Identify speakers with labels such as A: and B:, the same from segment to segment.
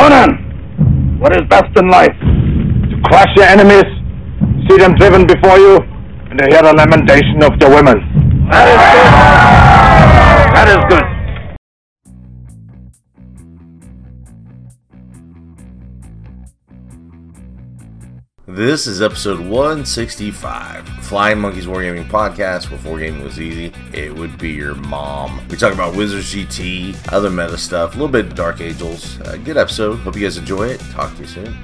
A: Conan, what is best in life? To crush your enemies, see them driven before you, and to hear the lamentation of the women. That is good. That is good.
B: This is episode 165, Flying Monkeys Wargaming Podcast. Before gaming was easy, it would be your mom. We talk about Wizards GT, other meta stuff, a little bit Dark Angels. Uh, good episode. Hope you guys enjoy it. Talk to you soon.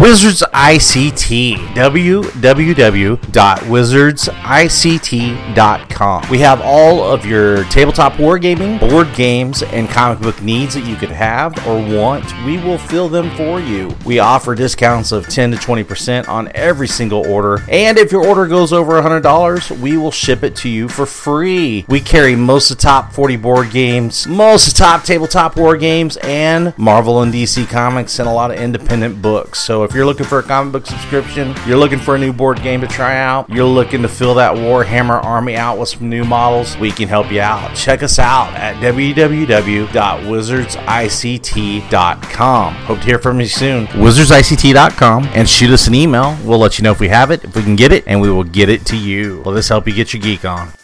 B: Wizards ICT. www.wizardsict.com. We have all of your tabletop wargaming, board games, and comic book needs that you could have or want. We will fill them for you. We offer discounts of 10 to 20% on every single order. And if your order goes over $100, we will ship it to you for free. We carry most of the top 40 board games, most of the top tabletop war games, and Marvel and DC comics, and a lot of independent books. So if you're looking for a comic book subscription, you're looking for a new board game to try out, you're looking to fill that Warhammer army out with some new models, we can help you out. Check us out at www.wizardsict.com. Hope to hear from you soon. Wizardsict.com and shoot us an email. We'll let you know if we have it, if we can get it, and we will get it to you. Let us help you get your geek on.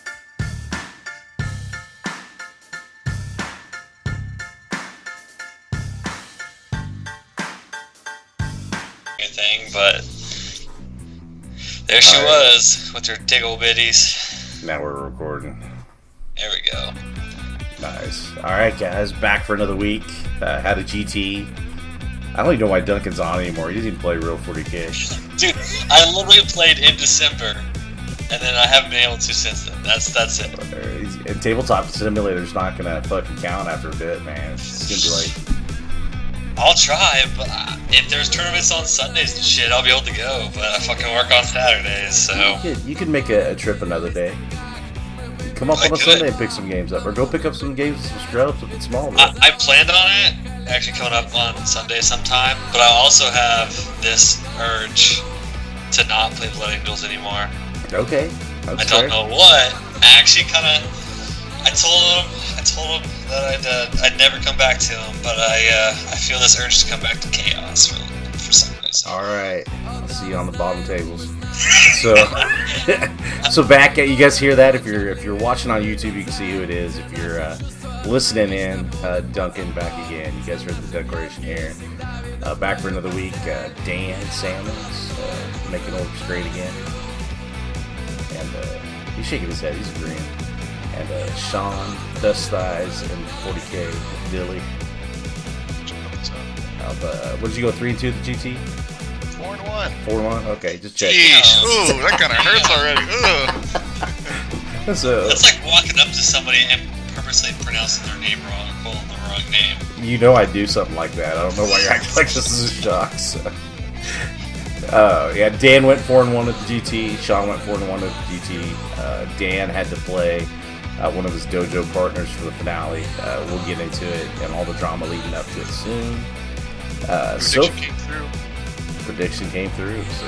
C: There she was with her diggle bitties.
B: Now we're recording.
C: There we go.
B: Nice. All right, guys, back for another week. Uh, had a GT. I don't even know why Duncan's on anymore. He doesn't even play real 40k.
C: Dude, I literally played in December, and then I haven't been able to since then. That's that's it.
B: And tabletop simulator's not gonna fucking count after a bit, man. It's gonna be like
C: I'll try, but if there's tournaments on Sundays and shit, I'll be able to go. But I fucking work on Saturdays, so
B: you could, you could make a, a trip another day. Come up
C: I
B: on a
C: could.
B: Sunday and pick some games up, or go pick up some games, and some scrubs, something small.
C: I, I planned on it actually coming up on Sunday sometime. But I also have this urge to not play Blood Angels anymore.
B: Okay,
C: I
B: that's
C: don't
B: fair.
C: know what. I actually kind of, I told him, I told him that I'd, uh, I'd never come back to him, but I, uh, I feel this urge to come back to chaos for, for some reason.
B: All right, I'll see you on the bottom tables. So, so back at you guys hear that? If you're if you're watching on YouTube, you can see who it is. If you're uh, listening in, uh, Duncan back again. You guys heard the declaration here. Uh, back for another week. Uh, Dan Salmons uh, making orcs great again, and uh, he's shaking his head. He's agreeing. And uh, Sean Dust Thighs and 40k Dilly. Of, uh, what did you go three and two at the GT?
D: Four and one.
B: Four and one. Okay, just check.
D: Jeez. Ooh, that kind of hurts already. Ugh.
B: So
C: That's like walking up to somebody and purposely pronouncing their name wrong or calling the wrong name.
B: you know I do something like that. I don't know why you're acting like this is a shock. So. Uh, yeah, Dan went four and one at the GT. Sean went four and one at the GT. Uh, Dan had to play uh, one of his dojo partners for the finale. Uh, we'll get into it and all the drama leading up to it soon. Uh, so
D: Prediction came through.
B: prediction came through. So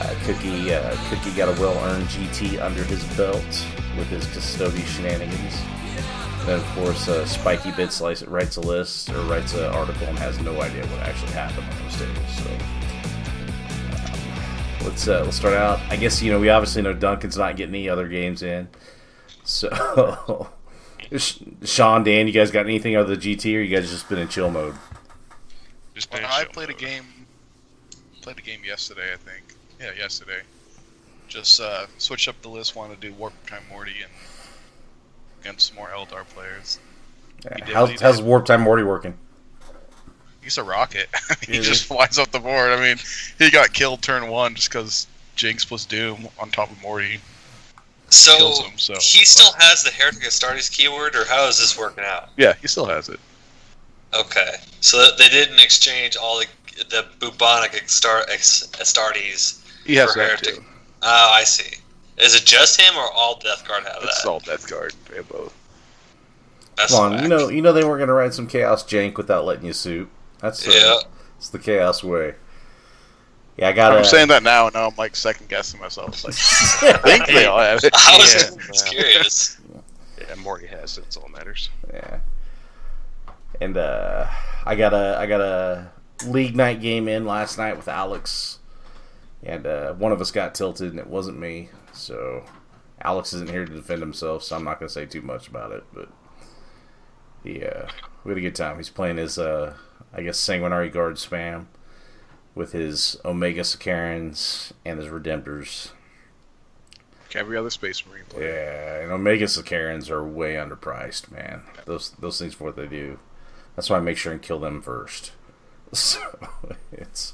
B: uh, Cookie uh, Cookie got a well-earned GT under his belt with his custody shenanigans. Then of course uh, Spikey Bits writes a list or writes an article and has no idea what actually happened on those tables. So um, let's uh, let's start out. I guess you know we obviously know Duncan's not getting any other games in. So Sean, Dan, you guys got anything out of the GT, or you guys just been in chill mode?
D: Just been well, I played a game. Played a game yesterday, I think. Yeah, yesterday. Just uh, switched up the list. Wanted to do Warp Time Morty and against some more Eldar players. He did
B: How's, how's. Warp Time Morty working?
D: He's a rocket. he
B: Is
D: just flies off the board. I mean, he got killed turn one just because Jinx plus Doom on top of Morty.
C: So,
D: Kills him, so-
C: he still has the Heretic Astartes keyword, or how is this working out?
D: Yeah, he still has it.
C: Okay, so they didn't exchange all the the bubonic Astar- Ex- Astartes.
D: He has
C: For
D: that
C: Heretic.
D: too.
C: Oh, I see. Is it just him, or all Death Guard have
D: It's
C: that?
D: all Death Guard. They have both.
C: That's
B: Come on, you know, you know they weren't gonna write some chaos jank without letting you suit. That's uh,
C: Yeah.
B: it's the chaos way. Yeah, I got.
D: I'm saying that now, and now I'm like second guessing myself. Like, I think they all have it.
C: I was
D: Yeah.
C: just curious.
D: Yeah,
E: Morty has. It's all matters.
B: Yeah. And uh, I got a I got a league night game in last night with Alex, and uh, one of us got tilted, and it wasn't me. So Alex isn't here to defend himself, so I'm not going to say too much about it. But he, uh, we had a good time. He's playing his, uh, I guess, Sanguinary Guard spam with his Omega Sicarans and his Redemptors.
D: Every other Space Marine player.
B: Yeah, and Omega Sicarans are way underpriced, man. Those those things for what they do. That's why I make sure and kill them first. So it's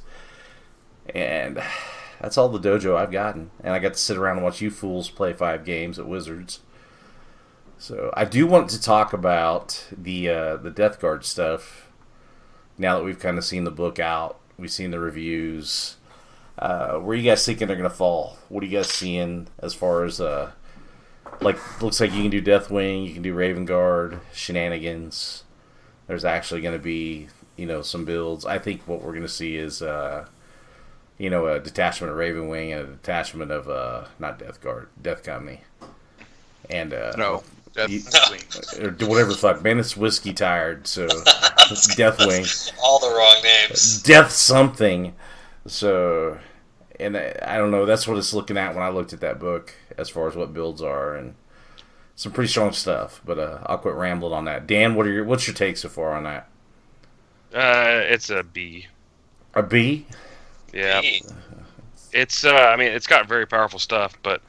B: and that's all the dojo I've gotten, and I got to sit around and watch you fools play five games at Wizards. So I do want to talk about the uh, the Death Guard stuff. Now that we've kind of seen the book out, we've seen the reviews. Uh, where are you guys thinking they're gonna fall? What are you guys seeing as far as uh, like looks like you can do Deathwing, you can do Raven Guard, shenanigans. There's actually gonna be you know some builds. I think what we're gonna see is uh, you know a detachment of Raven Wing and a detachment of uh, not Death Guard, Death Company, and uh,
D: no. Death
B: you, or whatever the fuck, man. It's whiskey tired, so Deathwing.
C: All the wrong names.
B: Death something. So, and I, I don't know. That's what it's looking at when I looked at that book, as far as what builds are, and some pretty strong stuff. But uh, I'll quit rambling on that. Dan, what are your what's your take so far on that?
E: Uh, it's a B.
B: A B.
E: Yeah. B. It's uh, I mean, it's got very powerful stuff, but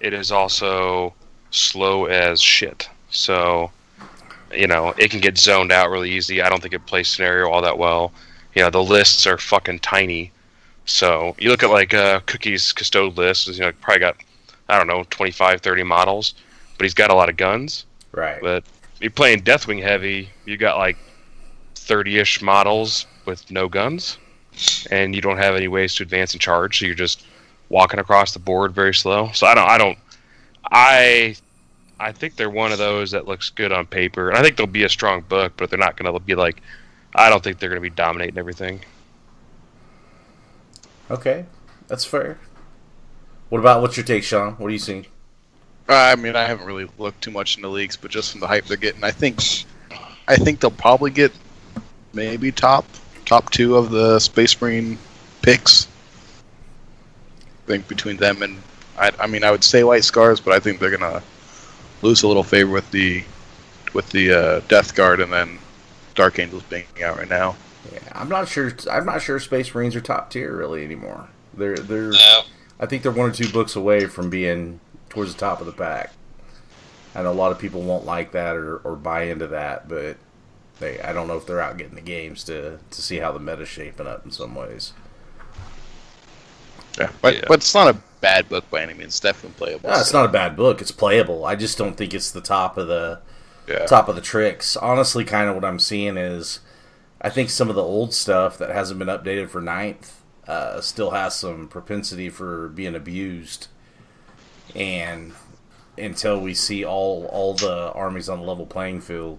E: it is also slow as shit. So, you know, it can get zoned out really easy. I don't think it plays scenario all that well. You know, the lists are fucking tiny. So you look at like uh, Cookie's custode list, you know, probably got I don't know 25, 30 models, but he's got a lot of guns.
B: Right.
E: But you're playing Deathwing heavy, you got like 30-ish models with no guns, and you don't have any ways to advance and charge, so you're just walking across the board very slow. So I don't, I don't, I I think they're one of those that looks good on paper. And I think they'll be a strong book, but they're not going to be like. I don't think they're going to be dominating everything.
B: Okay, that's fair. What about what's your take, Sean? What are you seeing?
D: Uh, I mean, I haven't really looked too much into leagues, but just from the hype they're getting, I think, I think they'll probably get maybe top top two of the Space Marine picks. I think between them and I, I mean, I would say White Scars, but I think they're gonna lose a little favor with the with the uh, Death Guard and then Dark Angels being out right now.
B: Yeah, I'm not sure. I'm not sure Space Marines are top tier really anymore. They're they're.
C: No.
B: I think they're one or two books away from being towards the top of the pack. I know a lot of people won't like that or, or buy into that, but they I don't know if they're out getting the games to to see how the meta's shaping up in some ways.
D: Yeah, but yeah. but it's not a bad book by any means. It's definitely playable.
B: No, it's not a bad book. It's playable. I just don't think it's the top of the yeah. top of the tricks. Honestly, kind of what I'm seeing is, I think some of the old stuff that hasn't been updated for ninth uh, still has some propensity for being abused, and until we see all all the armies on the level playing field,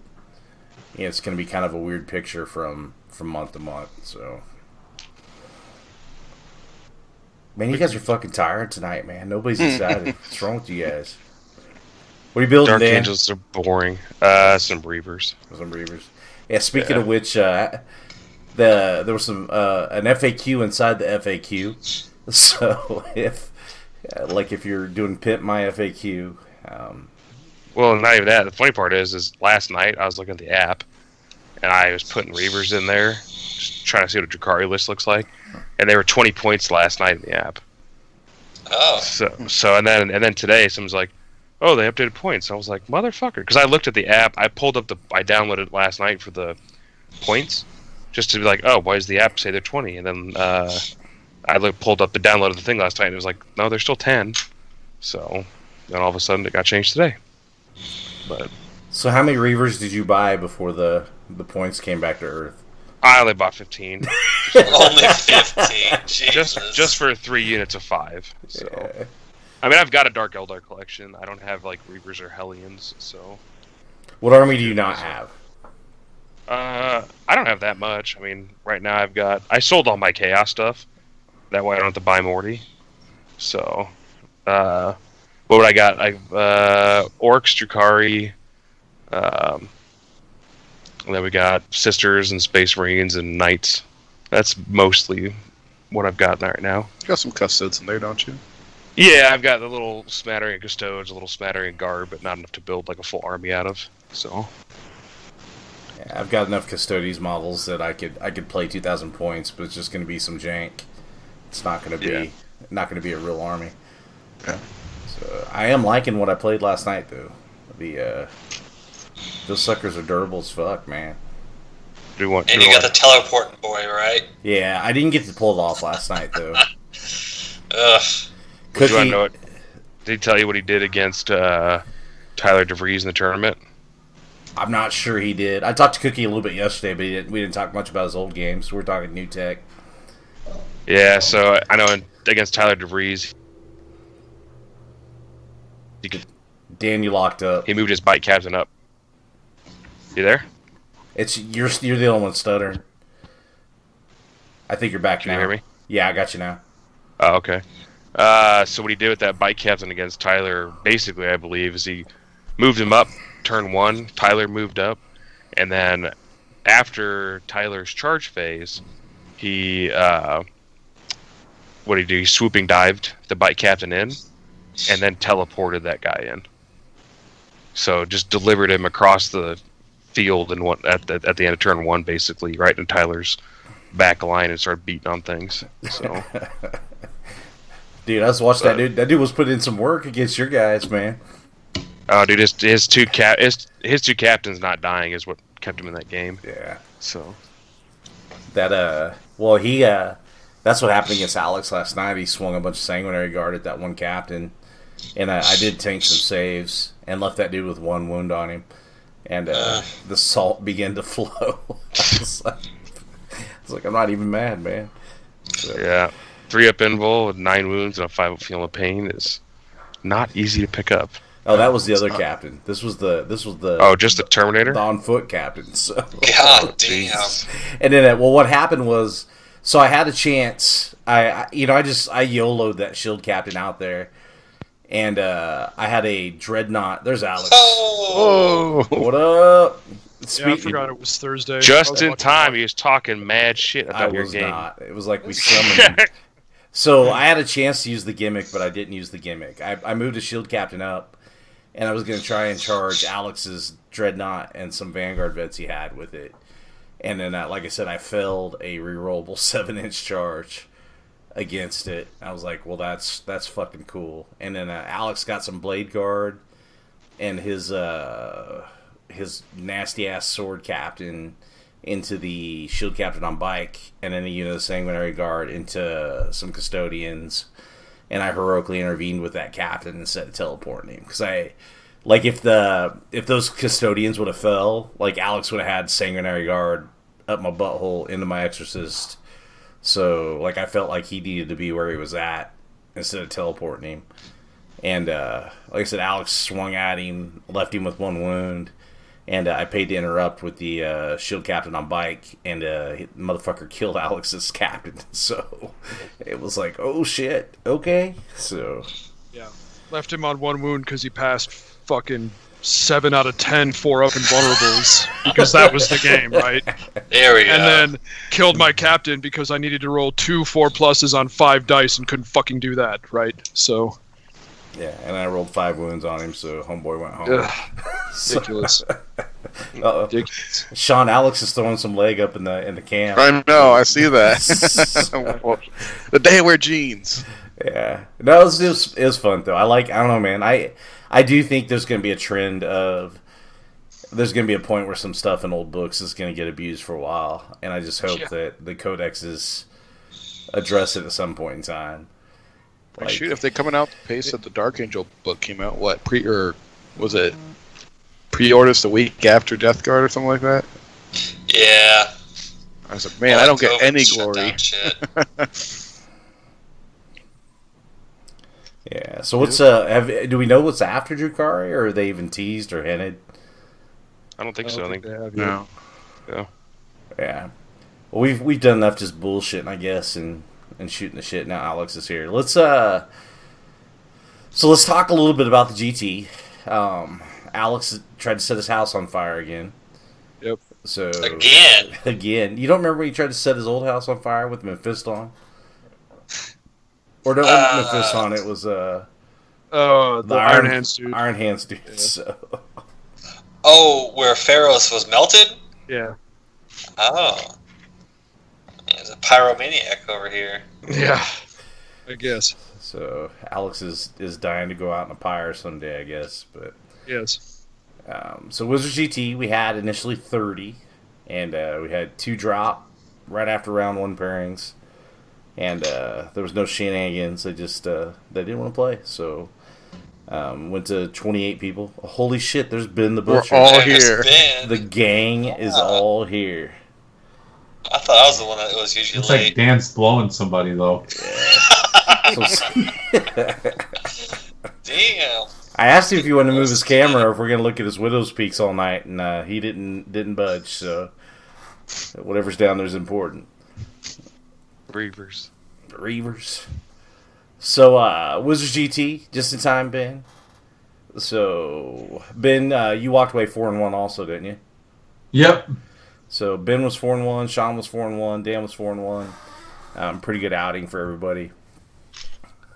B: it's going to be kind of a weird picture from from month to month. So. Man, you guys are fucking tired tonight, man. Nobody's excited. What's wrong with you guys? What are you building,
E: Dark
B: Dan?
E: Angels are boring. Uh, some Reavers.
B: Some Reavers. Yeah. Speaking yeah. of which, uh, the there was some uh, an FAQ inside the FAQ. So if like if you're doing pimp my FAQ. Um,
E: well, not even that. The funny part is, is last night I was looking at the app, and I was putting Reavers in there, just trying to see what a Drukhari list looks like and they were 20 points last night in the app.
C: Oh.
E: So so and then and then today someone's like, oh they updated points. I was like motherfucker because I looked at the app. I pulled up the I downloaded it last night for the points just to be like oh why does the app say they're 20 and then uh, I looked, pulled up the download of the thing last night and it was like no they're still 10. So then all of a sudden it got changed today. But
B: so how many Reavers did you buy before the the points came back to Earth?
E: I only bought fifteen.
C: only fifteen.
E: Just just for three units of five. So, yeah. I mean, I've got a Dark Eldar collection. I don't have like Reavers or Hellions. So,
B: what army do you not have?
E: Uh, I don't have that much. I mean, right now I've got. I sold all my Chaos stuff. That way I don't have to buy Morty. So, uh, what would I got? I uh, Orcs, Drukhari, Um, and then we got Sisters and Space Marines and Knights. That's mostly what I've got right now.
D: You got some custodes in there, don't you?
E: Yeah, I've got a little smattering of custodes, a little smattering of guard, but not enough to build like a full army out of. So
B: Yeah, I've got enough Custodes models that I could I could play 2,000 points, but it's just going to be some jank. It's not going to be
E: Yeah.
B: not going to be a real army.
D: Yeah.
B: So I am liking what I played last night though. The uh, those suckers are durable as fuck, man.
E: do we want?
C: And you got the
E: want-
C: teleporting boy, right?
B: Yeah, I didn't get to pull it off last night though.
C: Ugh.
E: do you
B: Cookie,
E: want to know it? Did he tell you what he did against uh, Tyler DeVries in the tournament?
B: I'm not sure he did. I talked to Cookie a little bit yesterday, but he didn't, we didn't talk much about his old games. We're talking new tech.
E: Yeah, so I know against Tyler DeVries, he, could,
B: Dan, you locked up.
E: he moved his bike captain up. You there?
B: It's you're you're the only one stuttering. I think you're back
E: Can
B: now.
E: you hear me?
B: Yeah, I got you now.
E: Oh, okay. Uh, so what he did with that bike captain against Tyler, basically, I believe, is he moved him up turn one. Tyler moved up, and then after Tyler's charge phase, he uh, what did he do? He swooping dived the bike captain in, and then teleported that guy in. So just delivered him across the field and what at the, at the end of turn one, basically, right in Tyler's back line, and started beating on things. So.
B: Dude, I was watching that dude. That dude was putting in some work against your guys, man.
E: Oh, dude, his, his two cap his, his two captains not dying is what kept him in that game.
B: Yeah.
E: So
B: That uh, well, he uh, that's what happened against Alex last night. He swung a bunch of sanguinary guard at that one captain, and I, I did tank some saves and left that dude with one wound on him, and uh, the salt began to flow. it's like, I was like, I'm not even mad, man. So,
E: yeah, three up invul with nine wounds and a five up feel no pain is not easy to pick up.
B: Oh, that was the other captain. This was the this was the
E: Oh, just the Terminator.
B: the on foot captain. So
C: God damn.
B: And then, uh, well, what happened was, so I had a chance. I, I you know, I just I YOLO'd that shield captain out there, and uh, I had a dreadnought. There's Alex.
C: Oh,
B: What up?
F: Yeah, I forgot it was Thursday.
E: Just
F: was
E: in time,
F: that.
E: he was talking mad shit
B: I
E: about your
B: was
E: game.
B: not. It was like we summoned. him. So I had a chance to use the gimmick, but I didn't use the gimmick. I, I moved a shield captain up, and I was going to try and charge Alex's dreadnought and some vanguard vets he had with it. And then, uh, like I said, I failed a rerollable seven inch charge against it. I was like, well, that's that's fucking cool. And then uh, Alex got some blade guard, and his uh, his nasty ass sword captain into the shield captain on bike, and then you know the sanguinary guard into some custodians, and I heroically intervened with that captain instead of teleporting him because I. Like if the if those custodians would have fell, like Alex would have had sanguinary guard up my butthole into my exorcist. So like I felt like he needed to be where he was at instead of teleporting him. And uh, like I said, Alex swung at him, left him with one wound, and uh, I paid to interrupt with the uh, shield captain on bike, and uh, he- motherfucker killed Alex's captain. So it was like, oh shit, okay. So
F: Yeah. Left him on one wound because he passed fucking seven out of ten four up invulnerables because that was the game, right?
C: there we go.
F: And then killed my captain because I needed to roll two four pluses on five dice and couldn't fucking do that, right? So
B: yeah, and I rolled five wounds on him, so homeboy went home.
F: ugh, ridiculous.
B: uh-oh.
F: ridiculous.
B: Sean Alex is throwing some leg up in the in the camp.
D: I know, I see that. The day I wear jeans.
B: Yeah, no, it was, it was it was fun though. I like I don't know, man. I I do think there's going to be a trend of there's going to be a point where some stuff in old books is going to get abused for a while, and I just hope
F: Yeah.
B: that the codexes address it at some point in time.
D: Like, shoot, if they're coming out the pace that the Dark Angel book came out, what pre or was it pre-orders the week after Death Guard or something like that?
C: yeah.
D: I was like, man,
C: All
D: I don't
C: that
D: get any
C: shut
D: glory.
C: down shit.
B: Yeah. So what's uh? Have do we know what's after Drukhari, or are they even teased or hinted?
E: I don't think so. I think
F: they have you.
D: No.
B: Yeah. Well, we've we've done enough just bullshitting, I guess, and and shooting the shit. Now Alex is here. Let's uh. So let's talk a little bit about the GT. Um, Alex tried to set his house on fire again.
F: Yep.
B: So
C: Again.
B: again, you don't remember when he tried to set his old house on fire with Mephiston? Or no,
C: Uh,
B: Mephiston. It was uh
F: Oh, the, Iron Hands dude.
B: Iron Hands dude.
F: Yeah.
B: So
C: Oh, where Pharaohs was melted?
F: Yeah.
C: Oh. There's a pyromaniac over here.
F: Yeah. I guess.
B: so Alex is is dying to go out in a pyre someday, I guess. But
F: Yes.
B: um, so Wizard GT, we had initially thirty, and uh, we had two drop right after round one pairings, and uh, there was no shenanigans. They just uh, they didn't want to play, so. Um, went to 28 people. Holy shit, there's been the
F: We're
B: butcher.
F: all here.
B: The gang is all here.
C: I thought I was the one that was usually
G: Looks like
C: late.
G: Dan's blowing somebody though.
B: So-
C: Damn.
B: I asked him if he wanted to move his camera or if we're gonna look at his widow's peaks all night, and uh, he didn't didn't budge. So whatever's down there is important.
E: Reavers.
B: Reavers. So uh, Wizards GT, just in time, Ben. So Ben, uh, you walked away four and one, also, didn't you?
G: Yep.
B: So Ben was four and one, Sean was four and one, Dan was four and one. Um, pretty good outing for everybody.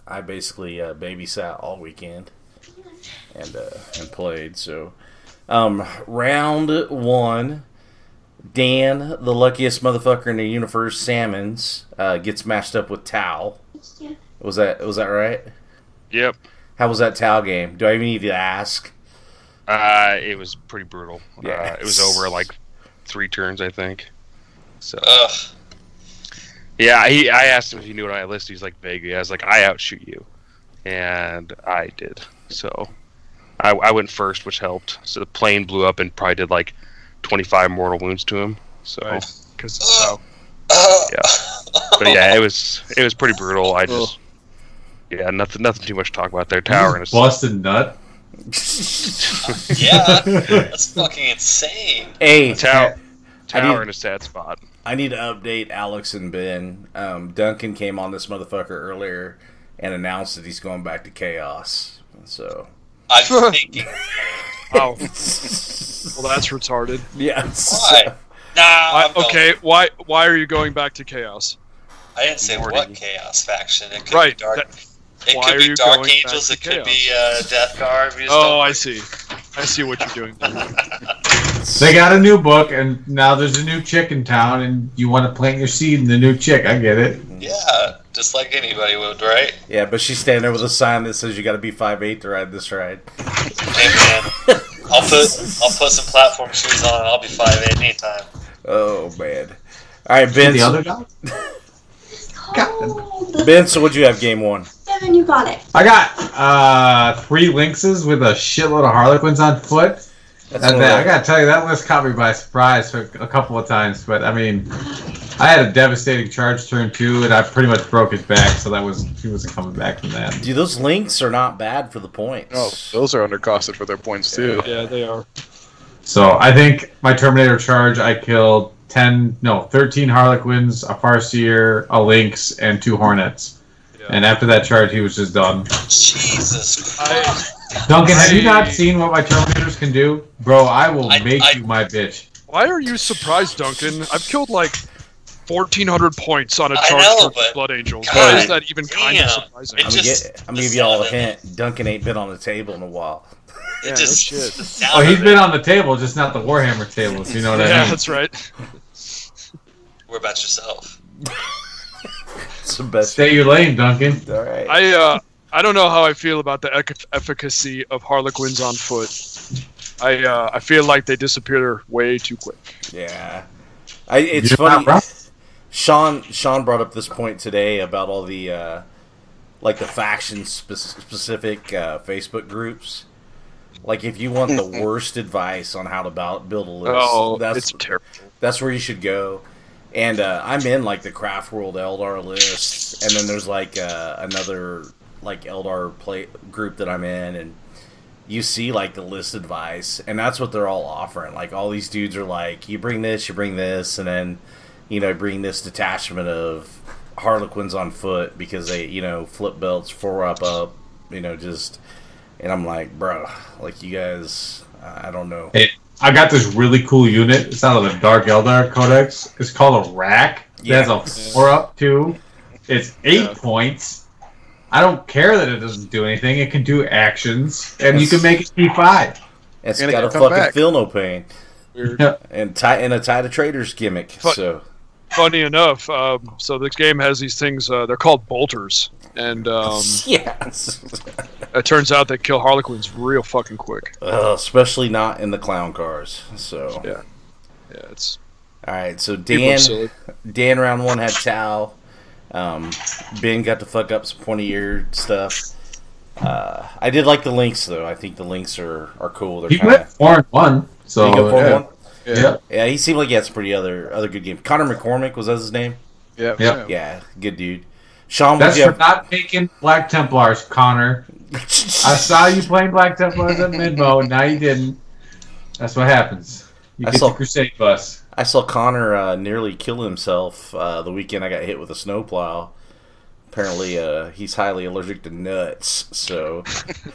B: I basically uh, babysat all weekend and uh, and played. So um, round one, Dan, the luckiest motherfucker in the universe, Salmons, uh, gets matched up with Tau. Was that was that right?
E: Yep.
B: How was that Tau game? Do I even need to ask?
E: Uh, it was pretty brutal.
B: Yeah.
E: Uh, it was over like three turns, I think. So
C: Ugh.
E: yeah, he, I asked him if he knew what I listed. He's like vaguely. I was like, I outshoot you, and I did. So I, I went first, which helped. So the plane blew up and probably did like 25 mortal wounds to him. So,
F: Right. Because it's how.
C: Ugh.
E: but yeah, it was it was pretty brutal. I just yeah, nothing nothing too much to talk about there. Tower and a
G: Busted nut.
C: yeah. That's fucking insane.
B: hey,
E: tower tower
B: need-
E: in a sad spot.
B: I need to update Alex and Ben. Um, Duncan came on this motherfucker earlier and announced that he's going back to chaos. So
C: I'm thinking.
F: Oh. well, that's retarded.
B: yes,
C: Why? Nah.
F: Why, okay, why why are you going back to chaos?
C: I didn't say
E: Morty.
C: what chaos faction. It could
F: Right,
C: be dark.
F: that-
C: it
F: why
C: could
F: are
C: be Dark
F: going
C: Angels. It could be uh, Death Guard. We just
F: Oh, I see. I see what you're doing.
G: They got a new book, and now there's a new chick in town, and you want to plant your seed in the new chick. I get it.
C: Yeah, just like anybody would, right?
B: yeah, but she's standing there with a sign that says you got to be five eight to ride this ride.
C: Hey man, I'll put I'll put some platform shoes on and I'll be five eight anytime.
B: Oh man! All right, Ben.
G: the other guy?
H: Cold.
B: Ben, so what'd you have game one?
H: Seven, you got it.
G: I got uh, three lynxes with a shitload of harlequins on foot.
B: That's
G: And
B: one
G: I gotta tell you, that list caught me by surprise for a couple of times. But I mean, I had a devastating charge turn two, and I pretty much broke his back, so that was he wasn't coming back from that.
B: Dude, those Lynx are not bad for the points.
F: Oh,
D: those are undercosted for their points too.
F: Yeah, they are.
G: So I think my Terminator charge, I killed ten, no, thirteen Harlequins, a Farseer, a Lynx, and two Hornets.
F: Yeah.
G: And after that charge, he was just done.
C: Jesus Christ!
G: Duncan, have you not seen what my Terminators can do, bro? I will
C: I-
G: make
C: I-
G: you my bitch.
F: Why are you surprised, Duncan? I've killed like 1,400 points on a charge
C: know,
F: for Blood Angels.
C: God
F: Why is that even kind of surprising?
B: I'm,
C: just-
B: gonna, get, I'm gonna give y'all a
C: sound of it.
B: hint. Duncan ain't been on the table in a while.
C: It
F: Yeah, no shit.
G: Oh, he's
C: of
G: been on the table, just not the Warhammer table. If you know what I mean?
F: yeah, that's right.
C: What about yourself?
B: It's the best.
G: Stay your lane, Duncan.
B: All right.
F: I uh, I don't know how I feel about the ec- efficacy of Harlequins on foot. I uh, I feel like they disappear way too quick.
B: Yeah, I, it's
G: You're
B: funny. Sean Sean brought up this point today about all the uh, like the faction spe- specific uh, Facebook groups. Like if you want the worst advice on how to bou- build a list,
F: Oh,
B: that's
F: it's terrible.
B: that's where you should go. And uh, I'm in like the Craft World Eldar list, and then there's like uh, another like Eldar play group that I'm in, and you see like the list advice, and that's what they're all offering. Like all these dudes are like, you bring this, you bring this, and then you know bring this detachment of Harlequins on foot because they you know flip belts four up up, you know just. And I'm like, bro, like you guys, I don't know.
G: Hey, I got this really cool unit. It's out of the Dark Eldar Codex. It's called a Wrack. It has a four up too. It's eight
D: Yeah.
G: points. I don't care that it doesn't do anything. It can do actions, and you can make it T five.
B: It's
D: And it
B: got a
D: can
B: fucking
D: back.
B: feel no pain
F: Weird.
B: and tie and a tie to traders gimmick.
F: But-
B: so
F: Funny enough, um, so this game has these things. Uh, they're called bolters, and um,
B: yes,
F: it turns out they kill Harlequins real fucking quick.
B: uh, especially not in the clown cars. So
F: Yeah. Yeah, it's
B: all right. So Dan. Dan round one had Tau. Um, ben got to fuck up some pointy ear stuff. Uh, I did like the Lynx though. I think the Lynx are, are cool. They're
G: He
B: kind
G: went
B: of.
G: four and one. So
B: go four and
G: yeah.
B: one?
G: Yeah.
B: Yeah, he seemed like he had some pretty other other good games. Connor McCormick was that his name?
D: Yeah.
G: Yeah.
B: Yeah, good dude. Sean,
G: That's for
B: have?
G: not taking Black Templars, Connor. I saw you playing Black Templars at Midmo, and now you didn't. That's what happens. You
B: I
G: get
B: saw-
G: the Crusade bus.
B: I saw Connor uh, nearly kill himself uh, the weekend I got hit with a snowplow. Apparently, uh, he's highly allergic to nuts. So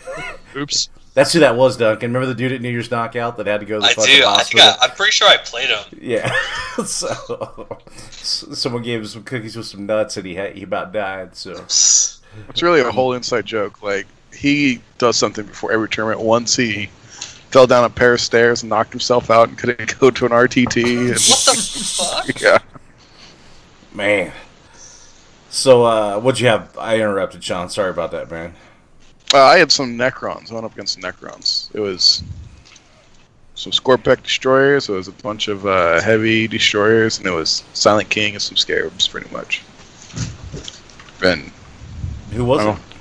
F: Oops.
B: that's who that was, Duncan. Remember the dude at New Year's Knockout that had to go to the
C: I
B: fucking
C: do. I think
B: hospital?
C: I, I'm pretty sure I played him.
B: Yeah. so someone gave him some cookies with some nuts, and he had, he about died. So
D: It's really a whole inside joke. Like he does something before every tournament. Once he fell down a pair of stairs and knocked himself out and couldn't go to an RTT.
C: What the fuck?
D: Yeah.
B: man. So uh, what'd you have? I interrupted Sean. Sorry about that, man.
D: Uh, I had some Necrons. I went up against Necrons. It was some Skorpekh destroyers. It was a bunch of uh, heavy destroyers, and it was Silent King and some Scarabs, pretty much. And
B: Who was it?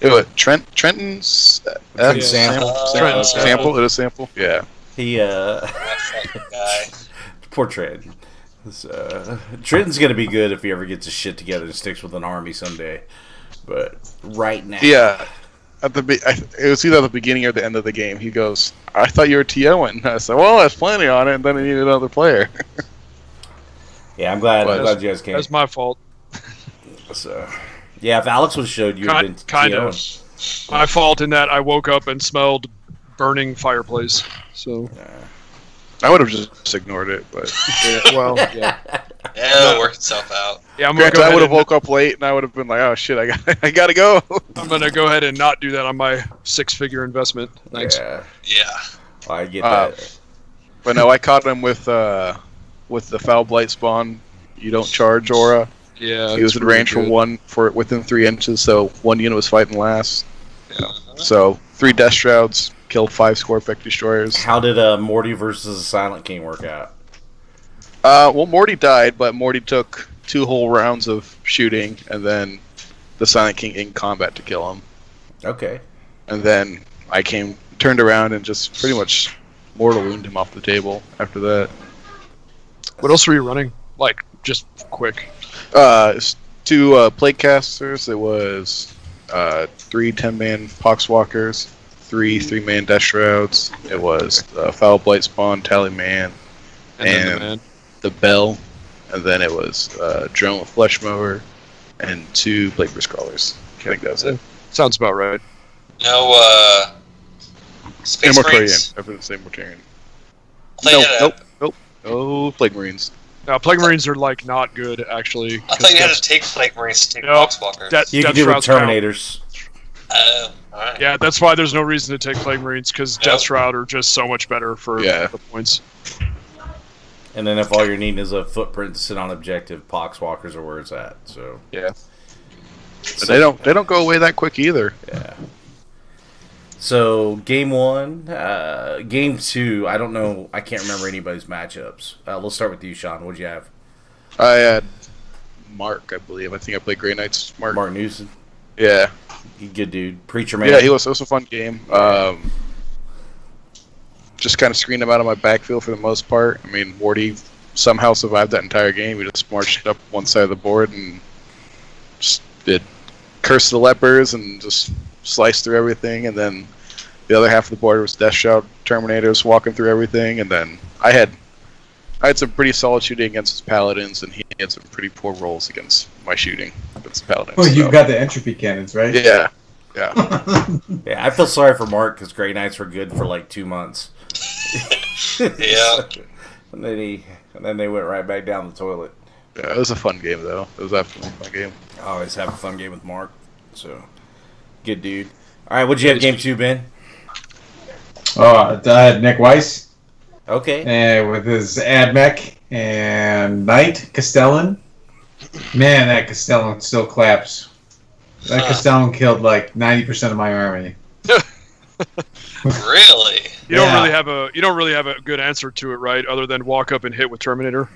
D: It was Trent Trenton's uh,
B: Trent
D: F-
B: Sample.
C: Uh,
F: Trent
C: okay.
D: sample. It is a sample. Yeah.
B: He uh,
C: That fucking guy.
B: poor Trenton. So, Trenton's gonna be good if he ever gets his shit together and sticks with an army someday. But right now,
D: Yeah. At the be- I, it was either at the beginning or the end of the game. He goes, "I thought you were TOing." I said, "Well, I was planning on it, and then I needed another player."
B: yeah, I'm glad. I'm glad you guys came.
F: That's my fault.
B: So, yeah, if Alex was showed, you would have been
F: Kind, kind
B: TOing.
F: of. My fault in that I woke up and smelled burning fireplace. So,
D: I would have just ignored it, but
F: yeah, well, yeah.
C: Yeah, it'll work itself out.
F: Yeah, I'm gonna go
D: I would have woke up late, and I would have been like, "Oh shit, I got, I gotta go."
F: I'm gonna go ahead and not do that on my six-figure investment. Thanks.
B: Yeah,
C: Yeah.
B: I get
D: Uh,
B: that.
D: but no, I caught him with uh, with the foul blight spawn. You don't charge aura.
F: Yeah,
D: he was
F: it's
D: in
F: really
D: range for
F: good.
D: one for within three inches, so one unit was fighting last. Yeah. So three death shrouds, killed five Skorpekh destroyers.
B: How did uh, Morty versus the Silent King work out?
D: Uh, well, Morty died, but Morty took two whole rounds of shooting, and then the Silent King in combat to kill him.
B: Okay.
D: And then I came, turned around, and just pretty much mortal wound him off the table after that.
F: What else were you running? Like, just quick.
D: Uh, two uh, Plaguecasters. It was uh, three 10 man Poxwalkers, three three man Death Shrouds. It was uh, Foul Blight Spawn, Tally Man,
F: And,
D: And-
F: the man.
D: the Bell, and then it was uh, Drone with Flesh Mower, and two Plagueburst Crawlers. I think that's it.
F: Sounds about right.
C: No, uh. Space
D: Mortarion.
C: Marines?
D: I didn't say Mortarion.
C: I thought
D: No,
C: you
D: nope, nope. No Plague Marines.
F: Now, Plague Marines are like not good actually.
C: I thought you had to take Plague Marines to take
F: Nope.
C: Poxwalkers.
F: Death-
B: You can
F: Death
B: do with Terminators.
C: Oh, alright.
F: Yeah, that's why there's no reason to take Plague Marines because
C: Yep.
F: Death Shroud are just so much better for
D: Yeah.
F: the points.
B: And then if all you're needing is a footprint to sit on objective, Poxwalkers are where it's at. So
D: Yeah. But they don't. They don't go away that quick either.
B: yeah. So game one, uh, game two. I don't know. I can't remember anybody's matchups. Uh, let's start with you, Sean. What'd you have?
D: I had Mark, I believe. I think I played Grey Knights. Mark.
B: Mark Newson.
D: Yeah.
B: You good dude. Preacher man.
D: Yeah, he was. It was a fun game. Um, just kind of screened him out of my backfield for the most part. I mean, Wardy somehow survived that entire game. He just marched up one side of the board and just did curse the lepers and just sliced through everything. And then the other half of the board was Death Shroud Terminators walking through everything. And then I had I had some pretty solid shooting against his paladins, and he had some pretty poor rolls against my shooting against the paladins.
G: Well, you've
D: so-
G: got the entropy cannons, right?
D: yeah, yeah.
B: Yeah, I feel sorry for Mark because Grey Knights were good for like two months.
C: yeah.
B: and then he, and then they went right back down the toilet.
D: Yeah, it was a fun game though. It was definitely a fun game.
B: I always have a fun game with Mark. So, good dude. All right, what'd you have game two, Ben?
G: Oh, I had Nick Weiss
B: Okay.
G: and with his Admech and Knight Castellan. Man, that Castellan still claps. That
C: Huh.
G: Castellan killed like ninety percent of my army.
C: Really?
F: You don't really have a you don't really have a good answer to it, right? Other than walk up and hit with Terminator.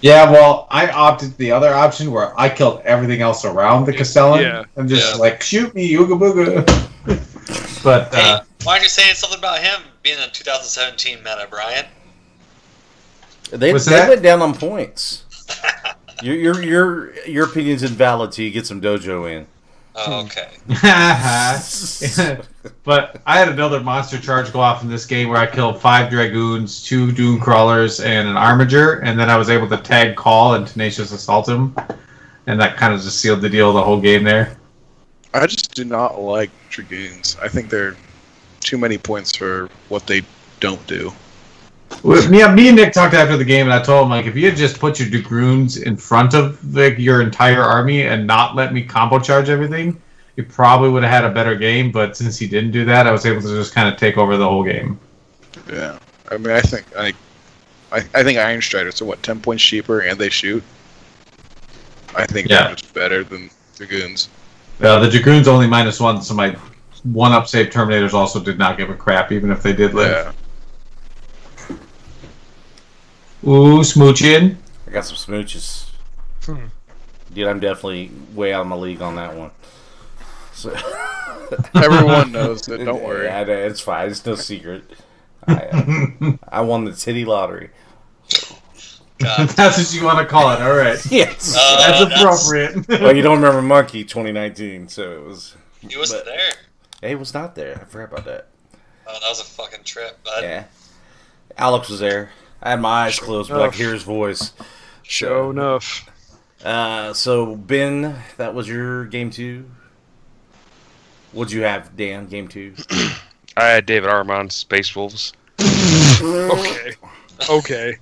G: Yeah, well, I opted the other option where I killed everything else around the Castellan.
F: Yeah.
G: I'm just
C: Yeah.
G: like, shoot me, ooga booga. but
C: Hey,
G: uh,
C: why aren't you saying something about him being in 2017 meta, Brian?
B: They,
G: What's
B: they
G: that?
B: went down on points. your your your your opinion's invalid till you get some dojo in.
C: Oh, hmm. okay.
G: but I had another monster charge go off in this game where I killed five dragoons, two doom crawlers, and an armiger, and then I was able to tag call and tenacious assault him, and that kind of just sealed the deal the whole game there.
D: I just do not like dragoons. I think they're too many points for what they don't do.
G: Well, Me, me and Nick talked after the game, and I told him like, if you had just put your dragoons in front of like your entire army and not let me combo charge everything, you probably would have had a better game. But since he didn't do that, I was able to just kind of take over the whole game.
D: Yeah, I mean, I think I, I, I think Iron Striders are what ten points cheaper and they shoot. I think
G: Yeah.
D: they're just better than dragoons.
G: Uh, the dragoons only minus one, so my one up save terminators also did not give a crap, even if they did live.
D: Yeah,
G: Ooh, smooching.
B: I got some smooches.
F: Hmm.
B: Dude, I'm definitely way out of my league on that one. So,
D: everyone knows it. Don't worry.
B: Yeah, it's fine. It's no secret. I, uh, I won the titty lottery.
C: God.
G: That's what you want to call it. All right.
B: Yes.
C: Uh,
G: That's
C: that's-
G: appropriate.
B: well, you don't remember Monkey 2019, so it was.
C: He wasn't
B: But-
C: there.
B: Hey, it was not there. I forgot about that.
C: Oh, that was a fucking trip. But
B: Yeah. Alex was there. I had my eyes closed, but I
F: enough.
B: could hear his voice.
F: Show enough.
B: Uh, so Ben, that was your game two. What'd you have, Dan? Game two.
E: I had David Armand, Space Wolves.
F: Okay. Okay.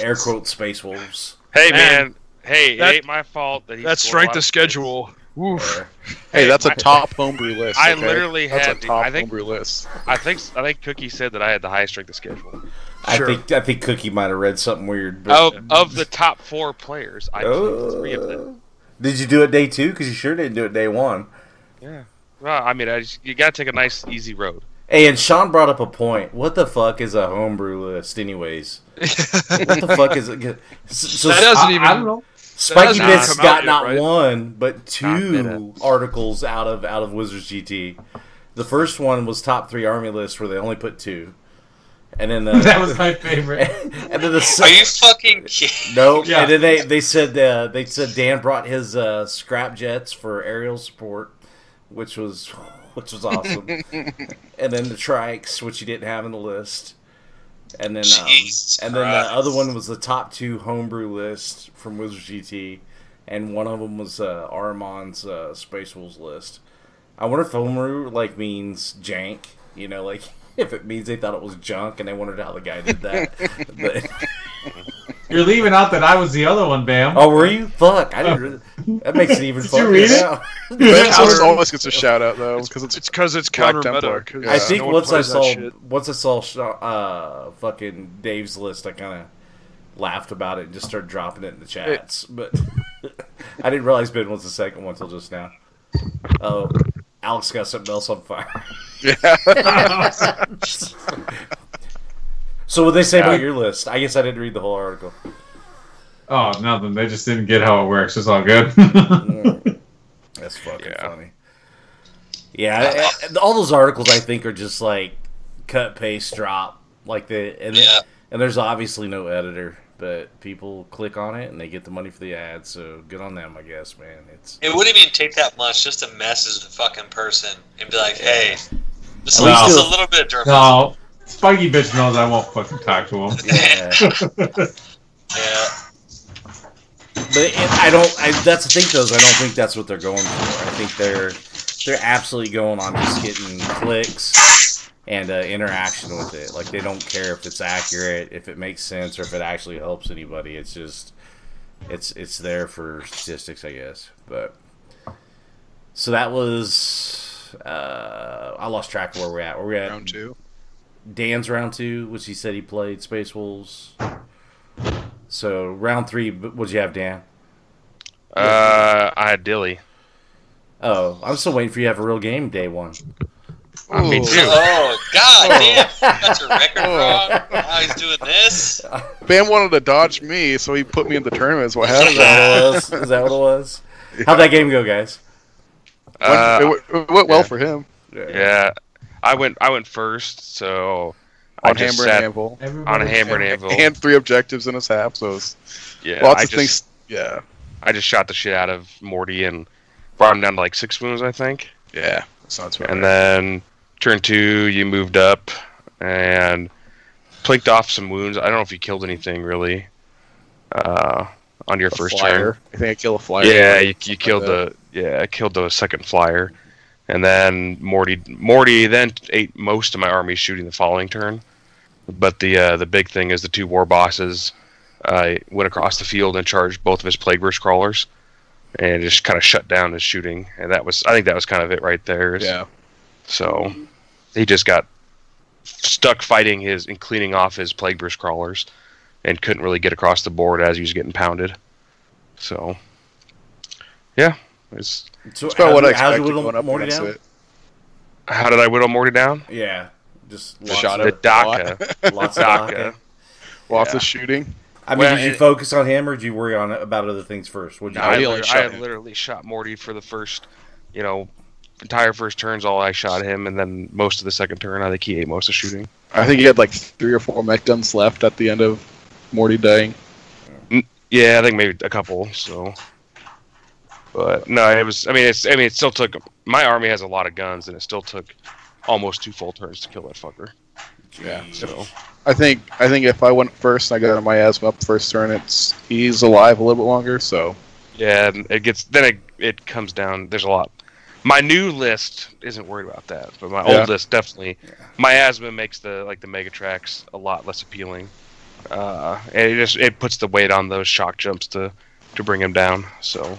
B: Air quote Space Wolves.
E: Hey
F: Man,
E: man, hey,
F: that-
E: it ain't my fault that he
F: That's
E: scored a
F: strength
E: lot
F: of
E: of
F: schedule. Oof.
B: There.
D: Hey, that's a top homebrew list.
E: I literally
D: that's
E: had
D: a
E: the-
D: top
E: I think-
D: homebrew list.
E: I think I think Cookie said that I had the highest strength of schedule.
B: I think I think Cookie might have read something weird. But
E: Of of the top four players, I played
B: Oh.
E: three of them.
B: Did you do it day two? Because you sure didn't do it day one.
E: Yeah. Well, I mean, I just, you gotta take a nice, easy road.
B: Hey, and Sean brought up a point. What the fuck is a homebrew list, anyways? what the fuck is it? So,
F: That doesn't
G: I,
F: even.
G: I don't know.
B: Spikey
F: hasn't
B: Bits got
F: out yet,
B: not
F: right?
B: one, but two articles out of out of Wizards GT. The first one was top three army lists, where they only put two, and then the,
G: That was my favorite.
B: and then the
C: are
B: second.
C: you fucking kidding?
B: No,
G: Yeah.
B: and then they they said uh, they said Dan brought his uh, scrap jets for aerial support, which was which was awesome. and then the trikes, which you didn't have in the list, and then um, and then the other one was the top two homebrew list from Wizard GT, and one of them was uh, Armand's uh, Space Wolves list. I wonder if homebrew like means jank, you know, like. If it means they thought it was junk and they wondered how the guy did that, but
G: You're leaving out that I was the other one, Bam.
B: Oh, were you? Fuck! I didn't. Re- that makes it even
G: Did you
B: funnier
G: read it?
B: now.
D: Ben always, always gets a shout out though because it's
F: It's because it's
D: Black
F: counter meta.
D: Yeah.
B: I think
F: no
B: once I
F: plays that
B: saw once I saw uh fucking Dave's list, I kind of laughed about it and just started dropping it in the chats. But I didn't realize Ben was the second one until just now. Oh, Alex got something else on fire.
D: yeah.
B: So what they say
E: Yeah.
B: about your list? I guess I didn't read the whole article.
G: Oh, nothing. They just didn't get how it works. It's all good.
B: That's fucking
E: Yeah.
B: funny. Yeah, I- I- all those articles I think are just like cut, paste, drop, like the and it-
C: Yeah.
B: and there's obviously no editor, but people click on it and they get the money for the ad. So good on them, I guess, man. It's
C: It wouldn't even take that much just to message the fucking person and be like, hey, just,
B: At
C: a- just a little bit of dirt.
G: no, Spiky bitch knows I won't fucking talk to him.
B: yeah.
C: Yeah.
B: but it, I don't. I, that's the thing, though. Is I don't think that's what they're going for. I think they're they're absolutely going on just getting clicks and uh, interaction with it. Like they don't care if it's accurate, if it makes sense, or if it actually helps anybody. It's just it's it's there for statistics, I guess. But so that was uh, I lost track of where we're at. Where we at?
D: Round two.
B: Dan's round two, which he said he played Space Wolves. So round three, what would you have, Dan?
E: Uh, I had Dilly.
B: Oh, I'm still waiting for you to have a real game day one.
E: Me too.
C: Oh God damn! Got your record wrong. Now he's doing this.
H: Bam wanted to dodge me, so he put me in the tournament. So I had
B: Is that what it was? Is that what it was? How'd that game go, guys?
E: Uh,
H: it, went, it went well
E: yeah.
H: for him
E: yeah, I went. I went first, so
H: on
E: just
H: hammer and
E: sat
H: anvil
E: on a hammer and anvil.
H: and three objectives in his half. So it's
E: yeah,
H: lots
E: I
H: of
E: just
H: things. Yeah,
E: I just shot the shit out of Morty and brought him down to like six wounds, I think.
H: yeah. Sounds right.
E: And then turn two, you moved up and plinked off some wounds. I don't know if you killed anything really uh, on your
H: A
E: first
H: flyer.
E: turn.
H: I think I killed a flyer.
E: Yeah, you, you killed
H: like
E: the yeah, I killed the second flyer, and then Morty Morty then ate most of my army shooting the following turn. But the uh, the big thing is the two war bosses uh, went across the field and charged both of his Plagueburst Crawlers, and just kind of shut down his shooting. And that was I think that was kind of it right there.
H: Yeah.
E: So he just got stuck fighting his and cleaning off his Plagueburst Crawlers, and couldn't really get across the board as he was getting pounded. So yeah, it's
B: So
H: That's about
B: how'd
H: what I
B: you- how'd
H: expected going up
B: Morty down?
H: it.
E: how did I whittle Morty down?
B: Yeah, just
H: Just
B: lots
H: shot
B: of,
E: The dakka.
B: lots of
E: dakka.
B: dakka.
H: Lots
E: Yeah.
H: of shooting.
B: I mean,
E: Well,
B: did you
E: it-
B: focus on him, or did you worry on about other things first? What'd you
E: No. I,
H: he
E: lit-
H: only
E: I had literally shot Morty for the first, you know, entire first turns. All I shot him, and then most of the second turn, I think he ate most of shooting.
H: I think he had like three or four Mek guns left at the end of Morty dying.
E: Mm, yeah, I think maybe a couple. So, but no, it was. I mean, it's. I mean, it still took. My army has a lot of guns, and it still took almost two full turns to kill that fucker.
H: Yeah.
E: So
H: I think I think if I went first and I got my asthma up first turn, it's he's alive a little bit longer. So
E: yeah, and it gets then it it comes down. There's a lot. My new list isn't worried about that, but my
H: Yeah.
E: old list definitely. My asthma makes the like the Megatrakks a lot less appealing, uh, and it just it puts the weight on those Shokkjumps to to bring him down. So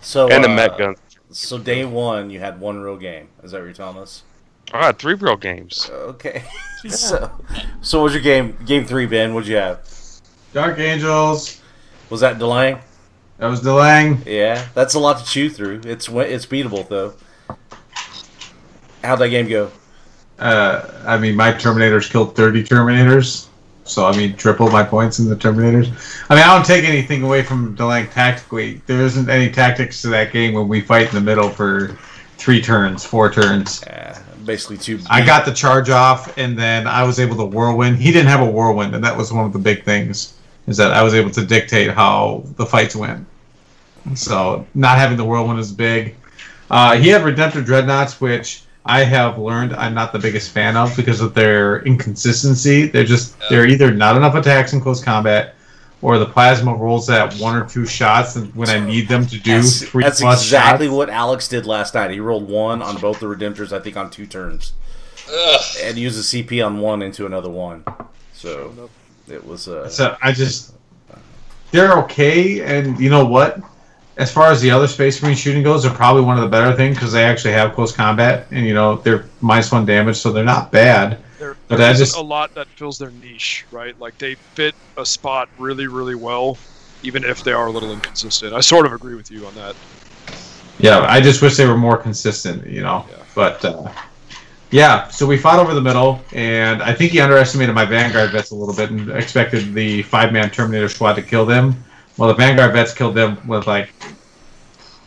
B: So
E: and the
B: uh,
E: Mek gun.
B: So day one, you had one real game. Is that what you're telling us?
E: I had three real games.
B: Okay. so, so what was your game? Game three, Ben. What'd you have?
G: Dark Angels.
B: Was that Delang?
G: That was Delang.
B: Yeah, that's a lot to chew through. It's it's beatable though. How'd that game go?
G: Uh, I mean, my Terminators killed 30 Terminators. So, I mean, triple my points in the Terminators. I mean, I don't take anything away from Delang tactically. There isn't any tactics to that game when we fight in the middle for three turns, four turns.
B: Uh, basically two.
G: I got the charge off, and then I was able to whirlwind. He didn't have a whirlwind, and that was one of the big things. Is that I was able to dictate how the fights went. So not having the whirlwind is big. Uh, he had Redemptor Dreadnoughts, which I have learned I'm not the biggest fan of because of their inconsistency. They're just they're either not enough attacks in close combat, or the plasma rolls that one or two shots and when I need them to do
B: That's,
G: three
B: that's
G: plus
B: exactly
G: shots.
B: what Alex did last night. He rolled one on both the Redemptors, I think, on two turns,
C: Ugh.
B: and used a CP on one into another one. So it was. Uh,
G: So I just they're okay, and you know what? As far as the other Space Marine shooting goes, they're probably one of the better things because they actually have close combat, and you know they're minus one damage, so they're not bad.
F: There,
G: But
F: there isn't
G: just-
F: a lot that fills their niche, right? Like they fit a spot really, really well, even if they are a little inconsistent. I sort of agree with you on that.
G: Yeah, I just wish they were more consistent, you know.
F: Yeah.
G: But uh, yeah, so we fought over the middle, and I think he underestimated my Vanguard vets a little bit and expected the five man Terminator squad to kill them. Well, the Vanguard vets killed them with like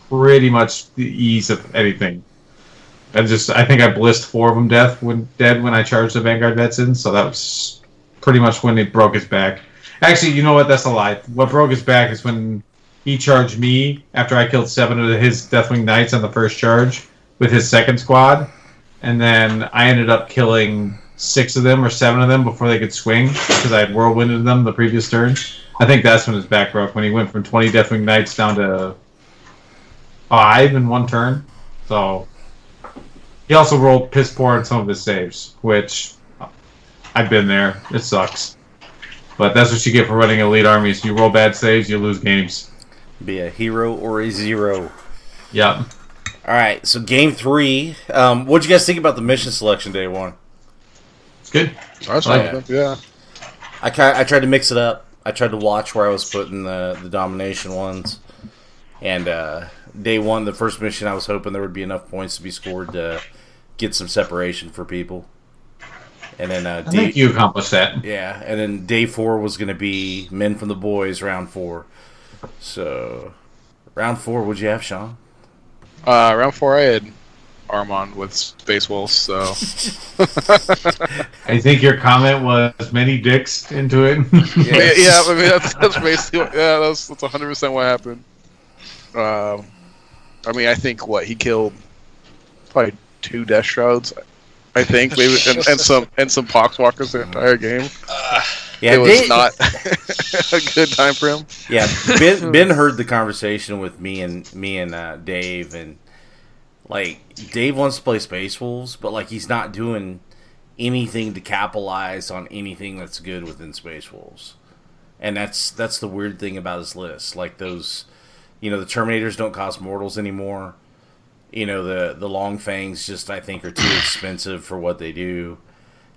G: pretty much the ease of anything. I just I think I blissed four of them death when dead when I charged the Vanguard vets in, so that was pretty much when he broke his back. Actually, you know what? That's a lie. What broke his back is when he charged me after I killed seven of his Deathwing Knights on the first charge with his second squad, and then I ended up killing six of them or seven of them before they could swing because I had whirlwinded them the previous turn. I think that's when his back broke when he went from twenty Deathwing Knights down to five in one turn. So He also rolled piss poor on some of his saves, which I've been there. It sucks. But that's what you get for running elite armies. You roll bad saves, you lose games.
B: Be a hero or a zero.
G: Yep.
B: All right, so game three. Um, what'd you guys think about the mission selection day one?
G: It's good.
H: That's
G: Oh,
H: not yeah.
B: I ki- I tried to mix it up. I tried to watch where I was putting the the domination ones, and uh, day one, the first mission, I was hoping there would be enough points to be scored to get some separation for people. And then uh,
G: I
B: day,
G: think you accomplished that.
B: yeah, and then day four was going to be men from the boys, round four. So, round four, what'd you have, Sean?
H: Uh, round four, I had Armand with Space Wolves, so
G: I think your comment was many dicks into it.
H: yeah, yeah, I mean that's, that's basically what- yeah, that's that's 100 percent what happened. Um, I mean, I think what he killed probably two Death Shrouds, I think maybe, and, and some and some Poxwalkers the entire game.
B: Yeah,
H: it was
B: they-
H: not a good time for him.
B: Yeah, Ben, ben heard the conversation with me and me and uh, Dave, and like Dave wants to play Space Wolves, but like he's not doing anything to capitalize on anything that's good within Space Wolves, and that's that's the weird thing about his list. Like those, you know, the Terminators don't cost mortals anymore. You know, the the Long Fangs just I think are too expensive for what they do.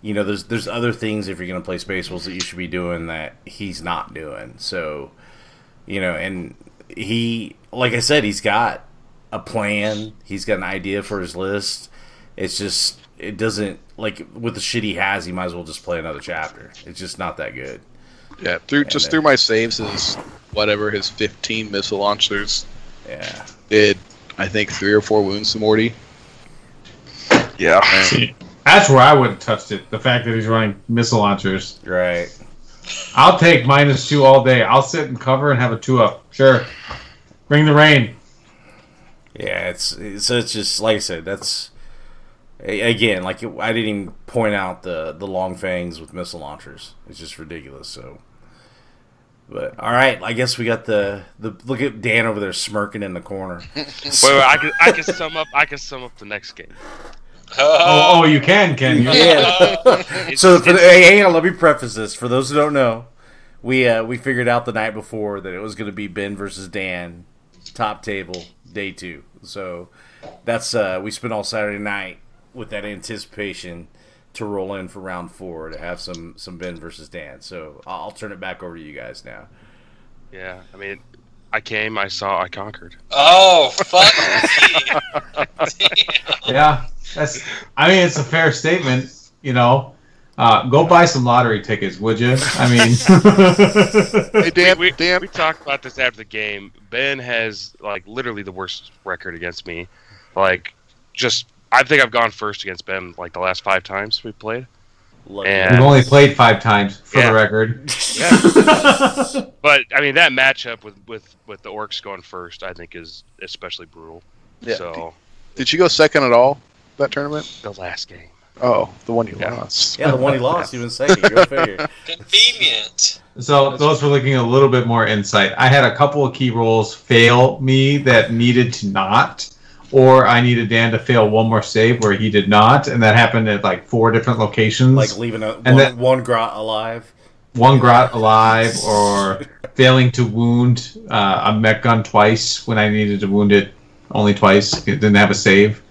B: You know, there's there's other things if you're gonna play Space Wolves that you should be doing that he's not doing. So you know, and he, like I said, he's got a plan. He's got an idea for his list. It's just it doesn't like with the shit he has. He might as well just play another chapter. It's just not that good.
H: Yeah, through just
B: then-
H: through my saves is whatever his 15 missile launchers
B: Yeah,
H: did. I think three or four wounds to Morty. Yeah,
G: That's where I would have touched it. The fact that he's running missile launchers.
B: right.
G: I'll take minus two all day. I'll sit and cover and have a two up. Sure. Bring the rain.
B: Yeah, it's so it's just like I said. That's a- again like I didn't even point out the the long fangs with missile launchers. It's just ridiculous. So, but all right, I guess we got the the look at Dan over there smirking in the corner.
E: Wait, wait, I can I can sum up I can sum up the next game.
G: Oh, oh, you can, can you?
B: Yeah. So for the, hey, hang on, let me preface this for those who don't know. We uh, we figured out the night before that it was going to be Ben versus Dan, top table day two. So that's uh, we spent all Saturday night with that anticipation to roll in for round four to have some some Ben versus Dan. So I'll I'll turn it back over to you guys now.
E: yeah, I mean, I came, I saw, I conquered.
C: Oh, fuck
G: Yeah. That's. I mean, it's a fair statement. You know, uh, go buy some lottery tickets, would you? I mean,
H: hey Dan,
E: we,
H: Dan,
E: we talked about this after the game. Ben has like literally the worst record against me. Like, just I think I've gone first against Ben like the last five times we played.
B: Lucky.
E: And-
G: we've only played five times for
E: Yeah.
G: the record. Yeah.
E: but I mean that matchup with with with the orcs going first, I think is especially brutal.
H: Yeah.
E: So
H: did you go second at all that tournament?
E: the last game.
H: Oh, the one you
E: Yeah.
H: lost.
B: yeah, the one he lost, even second. Go figure.
C: Convenient.
G: So those were looking a little bit more insight. I had a couple of key rolls fail me that needed to not, or I needed Dan to fail one more save where he did not, and that happened at like four different locations.
B: Like leaving a,
G: And
B: one,
G: that-
B: one grot alive.
G: one grot alive, or failing to wound uh, a Mek gun twice when I needed to wound it only twice. It didn't have a save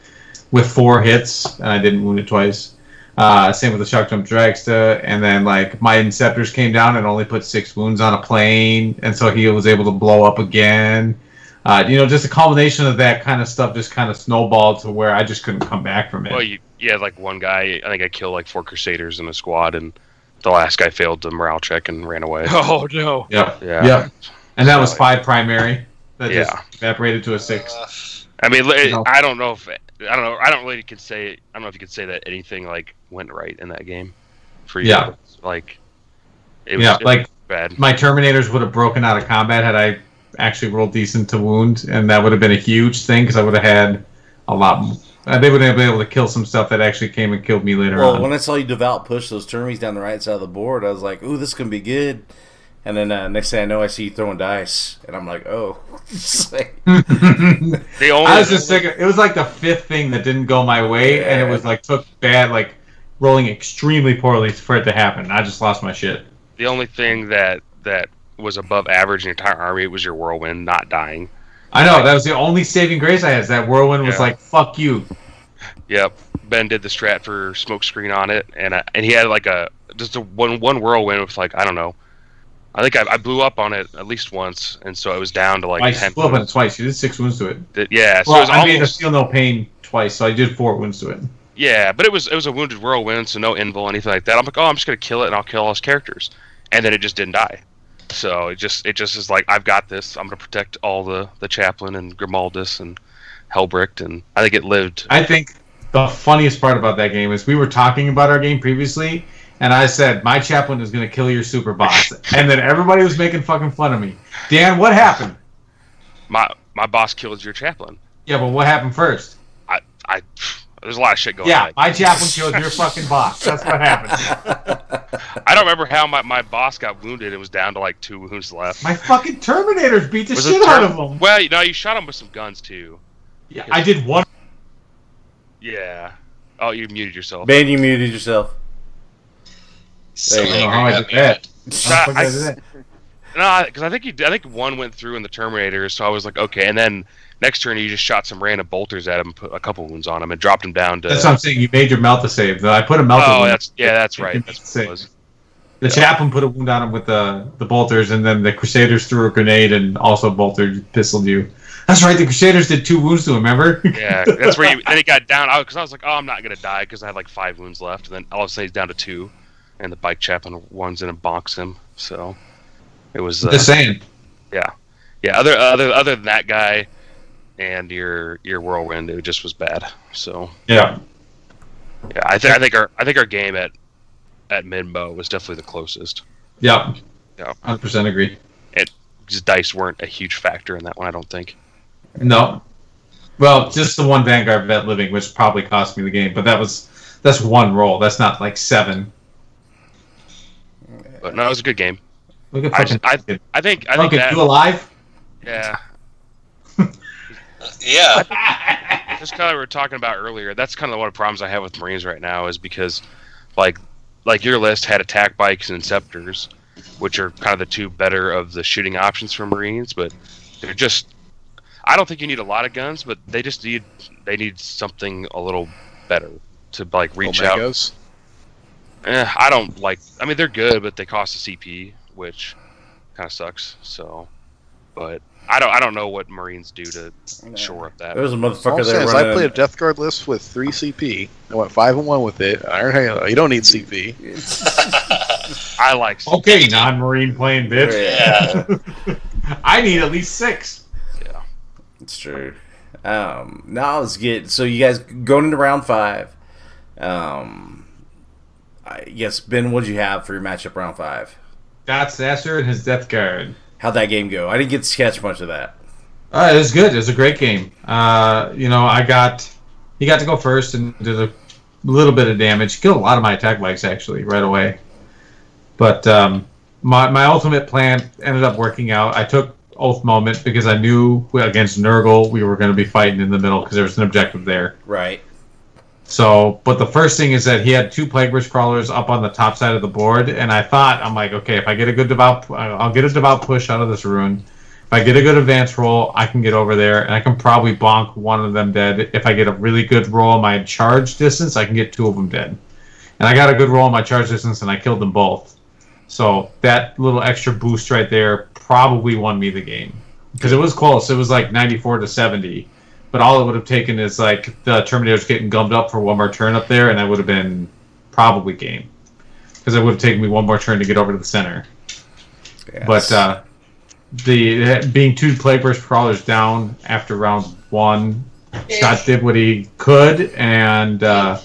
G: with four hits, and I didn't wound it twice. Uh, same with the Shokkjump Dragsta, and then like my inceptors came down and only put six wounds on a plane, and so he was able to blow up again. Uh, you know, just a combination of that kind of stuff just kind of snowballed to where I just couldn't come back from it.
E: Well, you, you had like one guy. I think I killed like four crusaders in a squad, and the last guy failed the morale check and ran away.
F: Oh no!
G: yeah,
E: Yeah.
G: yeah, and that was five primary that
E: Yeah.
G: just evaporated to a six.
C: Uh,
E: I mean, li-
G: No.
E: I don't know if I don't know. I don't really can say. I don't know if you could say that anything like went right in that game for you.
G: Yeah.
E: Like. It was,
G: Yeah,
E: it was
G: like-
E: bad.
G: my Terminators would have broken out of combat had I actually rolled decent to wound, and that would have been a huge thing because I would have had a lot. m- Uh, they would have been able to kill some stuff that actually came and killed me later
B: Well,
G: on.
B: when I saw you devout push those termies down the right side of the board, I was like, "Ooh, this can be good." And then uh, next thing I know, I see you throwing dice, and I'm like, oh.
E: The only
G: I was just thinking, it was like the fifth thing that didn't go my way, and it was like took bad, like rolling extremely poorly for it to happen. I just lost my shit.
E: the only thing that that was above average in the entire army it was your whirlwind not dying.
G: I know that was the only saving grace I had. is That whirlwind was like, "Fuck you."
E: Yep. Ben did the strat for smokescreen on it, and uh, and he had like a just a one one whirlwind with like I don't know. I think I, I blew up on it at least once, and so it was down to like
G: Twice,
E: ten.
G: well, but twice. You did six wounds to it.
E: That- yeah, so it was
G: I made a
E: almost
G: feel no pain twice, so I did four wounds to it.
E: yeah, but it was it was a wounded whirlwind, so no invul anything like that. I'm like, oh, I'm just gonna kill it, and I'll kill all his characters, and then it just didn't die. So it just it just is like I've got this. I'm gonna protect all the the chaplain and Grimaldus and Helbricht, and I think it lived.
G: I think the funniest part about that game is we were talking about our game previously, and I said my chaplain is going to kill your super boss, and then everybody was making fucking fun of me. Dan, what happened?
E: My my boss killed your chaplain.
G: Yeah, but what happened first?
E: I I there's a lot of shit going
G: Yeah,
E: on.
G: Yeah, my chaplain killed your fucking boss. That's what happened.
E: I don't remember how my, my boss got wounded. It was down to like two wounds left.
G: My fucking Terminators beat the
E: Was it
G: shit out of them.
E: Well, you know, you shot him with some guns too.
G: Yeah, I did one.
E: Yeah. Oh, you muted yourself.
B: Man, you muted yourself.
C: So
B: you
G: I
C: angry
G: how I did
C: me.
G: that.
E: I-
G: How did I that?
E: No, because I think you, I think one went through in the Terminator, so I was like, okay. And then next turn, you just shot some random bolters at him, and put a couple wounds on him, and dropped him down to.
G: That's what I'm saying. You made your melt to save. I put a mouth.
E: oh, that's yeah, that's right. That's what it was.
G: The chaplain put a wound on him with the the bolters, and then the Crusaders threw a grenade and also bolter pistoled you. That's right. The Crusaders did two wounds to him. Remember?
E: Yeah, that's where you. Then he got down because I was like, oh, I'm not gonna die because I had like five wounds left, and then all of a sudden he's down to two, and the bike chaplain runs in and bonks him. So it was. Uh,
G: Just saying.
E: yeah, yeah. Other other other than that guy, and your your whirlwind, it just was bad. So
G: Yeah.
E: yeah, I think I think our I think our game at at Midmo was definitely the closest.
G: Yeah.
E: Yeah.
G: Hundred percent agree.
E: Because dice weren't a huge factor in that one, I don't think.
G: No. Well, just the one Vanguard vet living, which probably cost me the game, but that was that's one roll. That's not like seven.
E: But no, it was a good game.
G: Look at
E: I just- I think I think that
G: you alive?
E: yeah.
C: Yeah.
E: just kind of we were talking about earlier. That's kind of one of the problems I have with Marines right now is because, like, like your list had attack bikes and scepters, which are kind of the two better of the shooting options for Marines, but they're just. I don't think you need a lot of guns, but they just need they need something a little better to like reach out. Eh, I don't like. I mean, they're good, but they cost a CP, which kind of sucks. So, but I don't. I don't know what Marines do to shore up that.
B: There was a motherfucker
H: I'm saying
B: there
H: is I played a Death Guard list with three CP. I went five and one with it. I don't, you don't need CP.
E: I like. CP.
G: Okay, non-marine playing bitch.
C: Yeah.
G: I need at least six.
B: Yeah, It's true. Um, now let's get so you guys going into round five. Um, I guess Ben, what did you have for your matchup round five?
G: That's Sasser and his Death Guard.
B: How'd that game go? I didn't get to catch much of that.
G: Uh, it was good. It was a great game. Uh, you know, I got he got to go first and did a little bit of damage. Killed a lot of my attack bikes actually right away. But um, my my ultimate plan ended up working out. I took Oath Moment because I knew against Nurgle we were going to be fighting in the middle because there was an objective there.
B: Right.
G: So, but the first thing is that he had two plague crawlers up on the top side of the board, and I thought I'm like, okay, if I get a good devout, I'll get a devout push out of this rune. If I get a good advance roll, I can get over there, and I can probably bonk one of them dead. If I get a really good roll on my charge distance, I can get two of them dead. And I got a good roll on my charge distance, and I killed them both. So that little extra boost right there probably won me the game because it was close. It was like 94 to 70 but all it would have taken is like the Terminators getting gummed up for one more turn up there, and I would have been probably game because it would have taken me one more turn to get over to the center.
B: Yes.
G: But uh, the being two Plagueburst Crawlers down after round one, Scott did what he could, and uh,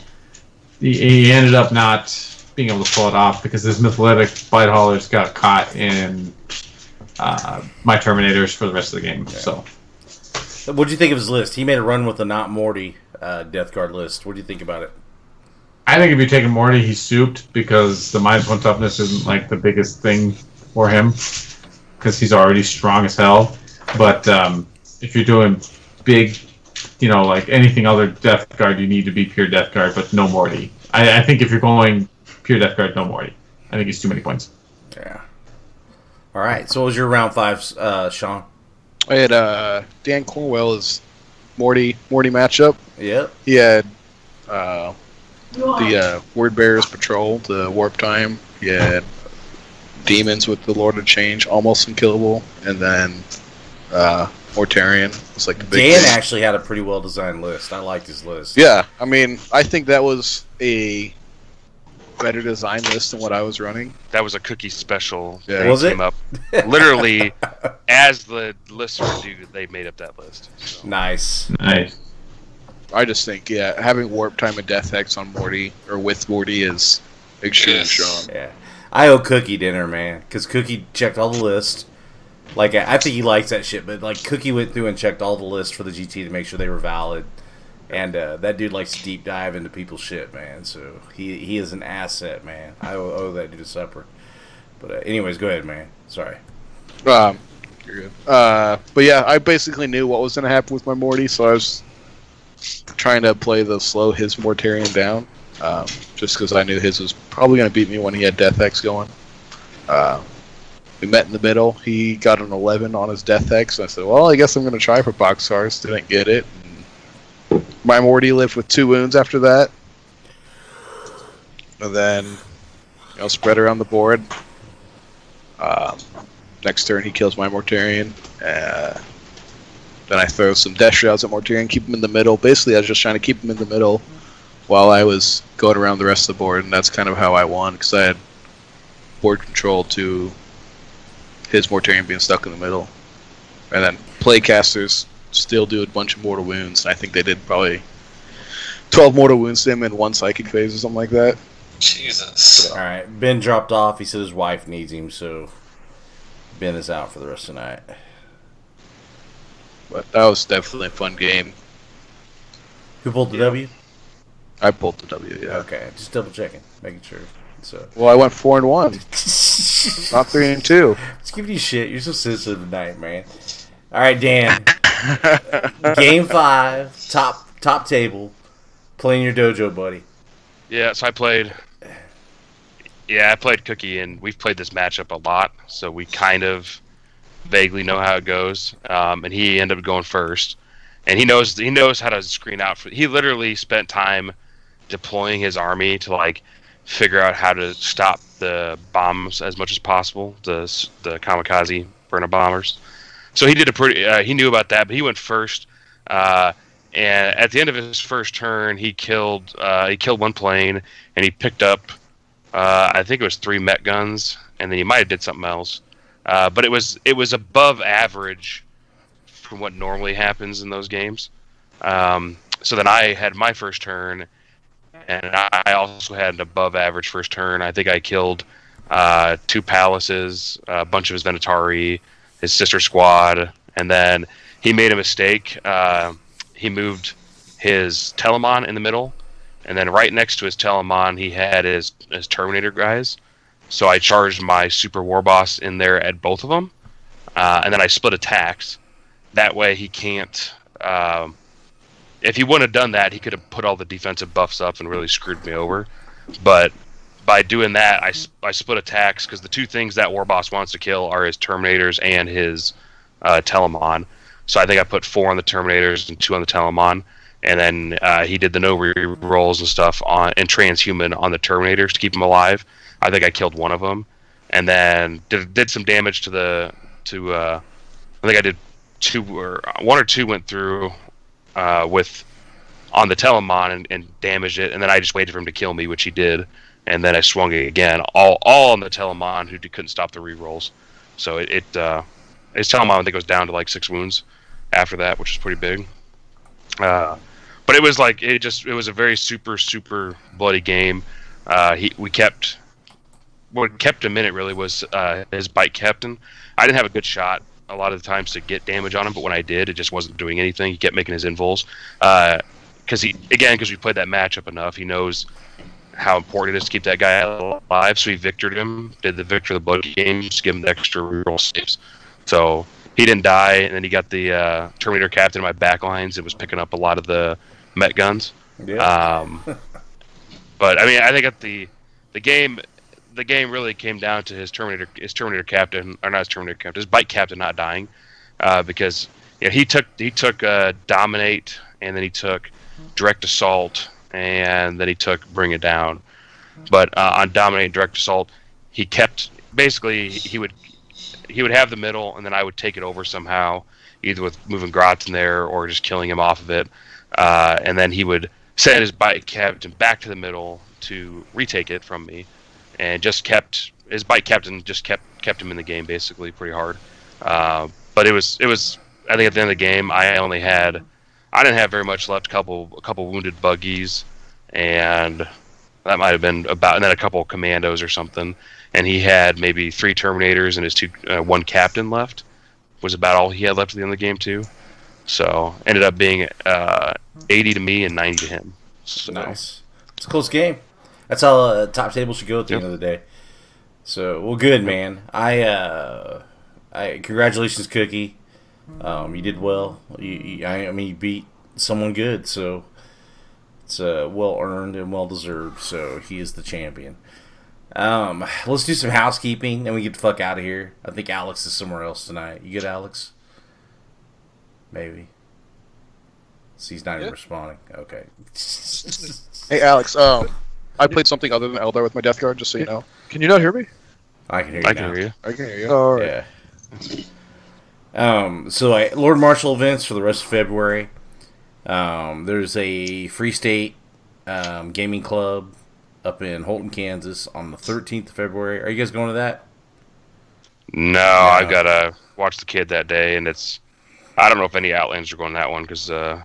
G: he, he ended up not being able to pull it off because his Myphitic Blight-haulers got caught in uh, my Terminators for the rest of the game. So.
B: What do you think of his list? He made a run with the not Morty uh, Death Guard list. What do you think about it?
G: I think if you're taking Morty, he's souped because the minus one toughness isn't like the biggest thing for him because he's already strong as hell. But um, if you're doing big, you know, like anything other Death Guard, you need to be pure Death Guard, but no Morty. I, I think if you're going pure Death Guard, no Morty. I think it's too many points.
B: Yeah. All right. So, what was your round five, uh, Sean?
D: I had uh, Dan Cornwell as Morty Morty matchup.
B: Yep.
D: He had uh, the uh, Word Bearers Patrol, the Warp Time. He had Demons with the Lord of Change, almost unkillable, and then uh, Mortarion was like the big
B: Dan
D: thing.
B: actually had a pretty well designed list. I liked his list.
D: Yeah, I mean, I think that was a better design list than what I was running.
E: That was a cookie special.
D: Yeah.
E: They
B: Was it?
E: came up literally as the lists were due. They made up that list. So.
B: Nice.
G: Nice.
D: I just think, yeah, having Warp Time and Death Hex on Morty or with Morty is extremely
C: Yes.
D: strong.
B: Yeah. I owe Cookie dinner, man, because Cookie checked all the list. Like, I I think he likes that shit, but like, Cookie went through and checked all the lists for the GT to make sure they were valid. And uh, that dude likes to deep dive into people's shit, man. So he he is an asset, man. I owe, that dude a supper. But uh, anyways, go ahead, man. Sorry.
D: Um, you're good. Uh, but yeah, I basically knew what was going to happen with my Morty, so I was trying to play the slow his Mortarion down, um, just because I knew his was probably going to beat me when he had Death Hex going. Uh, we met in the middle. He got an 11 on his Death Hex. I said, well, I guess I'm going to try for Boxcars. Didn't get it. My Morty lived with two wounds after that. And then, you know, spread around the board. Um, next turn, he kills my Mortarion. Uh, then I throw some Death Shrouds at Mortarion, keep him in the middle. Basically, I was just trying to keep him in the middle while I was going around the rest of the board, and that's kind of how I won because I had board control to his Mortarion being stuck in the middle. And then Plaguecasters still do a bunch of mortal wounds, and I think they did probably 12 mortal wounds to him in one psychic phase or something like that.
C: Jesus.
B: All right. Ben dropped off. He said his wife needs him, so Ben is out for the rest of the night.
D: But that was definitely a fun game.
B: Who pulled the W?
D: I pulled the W, yeah.
B: Okay, just double checking, making sure. So,
D: Well, I went 4 and 1, not 3 and 2.
B: Just giving you shit. You're so sensitive tonight, man. All right, Dan. Game five, top top table, playing your dojo, buddy.
E: Yeah, so I played. Yeah, I played Cookie, and we've played this matchup a lot, so we kind of vaguely know how it goes. Um, and he ended up going first, and he knows he knows how to screen out. For, he literally spent time deploying his army to like figure out how to stop the bombs as much as possible, the the kamikaze Burna-bommers. So he did a pretty. Uh, he knew about that, but he went first. Uh, and at the end of his first turn, he killed uh, he killed one plane, and he picked up uh, I think it was three Mek guns, and then he might have did something else. Uh, but it was it was above average from what normally happens in those games. Um, so then I had my first turn, and I also had an above average first turn. I think I killed uh, two Pallases, a bunch of his Venatari, his sister squad, and then he made a mistake. Uh, he moved his Telemon in the middle, and then right next to his Telemon, he had his, his Terminator guys. So I charged my Super War Boss in there at both of them, uh, and then I split attacks. That way, he can't. Um, if he wouldn't have done that, he could have put all the defensive buffs up and really screwed me over. But by doing that, I, I split attacks because the two things that War Boss wants to kill are his Terminators and his uh, Telemon. So I think I put four on the Terminators and two on the Telemon, and then uh, he did the no re rolls and stuff on and transhuman on the Terminators to keep them alive. I think I killed one of them, and then did, did some damage to the to. Uh, I think I did two or one or two went through uh, with on the Telemon and, and damaged it, and then I just waited for him to kill me, which he did, and then I swung it again, all all on the Telemon who couldn't stop the re-rolls. So it, it uh, his Telemon I think was down to like six wounds after that, which is pretty big. Uh, but it was like it just it was a very super super bloody game. Uh, he we kept what kept him in it really was uh, his bike captain. I didn't have a good shot a lot of the times to get damage on him, but when I did, it just wasn't doing anything. He kept making his invols because he again because we played that matchup enough. He knows how important it is to keep that guy alive. So he victored him, did the victor of the blood games, to give him the extra reroll saves. So he didn't die, and then he got the uh, Terminator captain in my backlines. It was picking up a lot of the Mek guns.
B: Yeah.
E: Um, but I mean, I think at the the game, the game really came down to his Terminator, his Terminator captain, or not his Terminator captain, his bike captain not dying, uh, because you know, he took he took uh, dominate, and then he took direct assault, and then he took bring it down. But uh, on dominate direct assault, he kept basically he would he would have the middle, and then I would take it over somehow, either with moving Grotz in there or just killing him off of it, uh, and then he would send his bike captain back to the middle to retake it from me, and just kept his bike captain just kept kept him in the game basically pretty hard. Uh, but it was it was I think at the end of the game I only had I didn't have very much left. A couple a couple wounded buggies, and that might have been about and then a couple commandos or something. And he had maybe three Terminators and his two uh, one captain left. Was about all he had left at the end of the game too. So ended up being uh, 80 to me and 90 to him. So,
B: Nice. It's a close game. That's how uh, top table should go at the
E: Yep.
B: end of the day. So, well, good man. I, uh, I congratulations, Cookie. Um, you did well. You, you, I, I mean, you beat someone good, so it's uh, well earned and well deserved. So he is the champion. Um, let's do some housekeeping, and we get the fuck out of here. I think Alex is somewhere else tonight. You good, Alex? Maybe. So he's not even responding. Okay.
H: Hey, Alex. Um, I played something other than Eldar with my Death Guard, just so you know.
F: Can you not hear me?
B: I can hear you.
E: I
B: now.
E: can hear you.
H: I can hear you.
F: All right.
B: Yeah. Um, so I, Lord Marshal events for the rest of February. Um, there's a Free State um, Gaming Club up in Holton, Kansas on the 13th of February. Are you guys going to that?
E: No, I gotta watch the kid that day, and it's. I don't know if any Outlanders are going to that one because uh,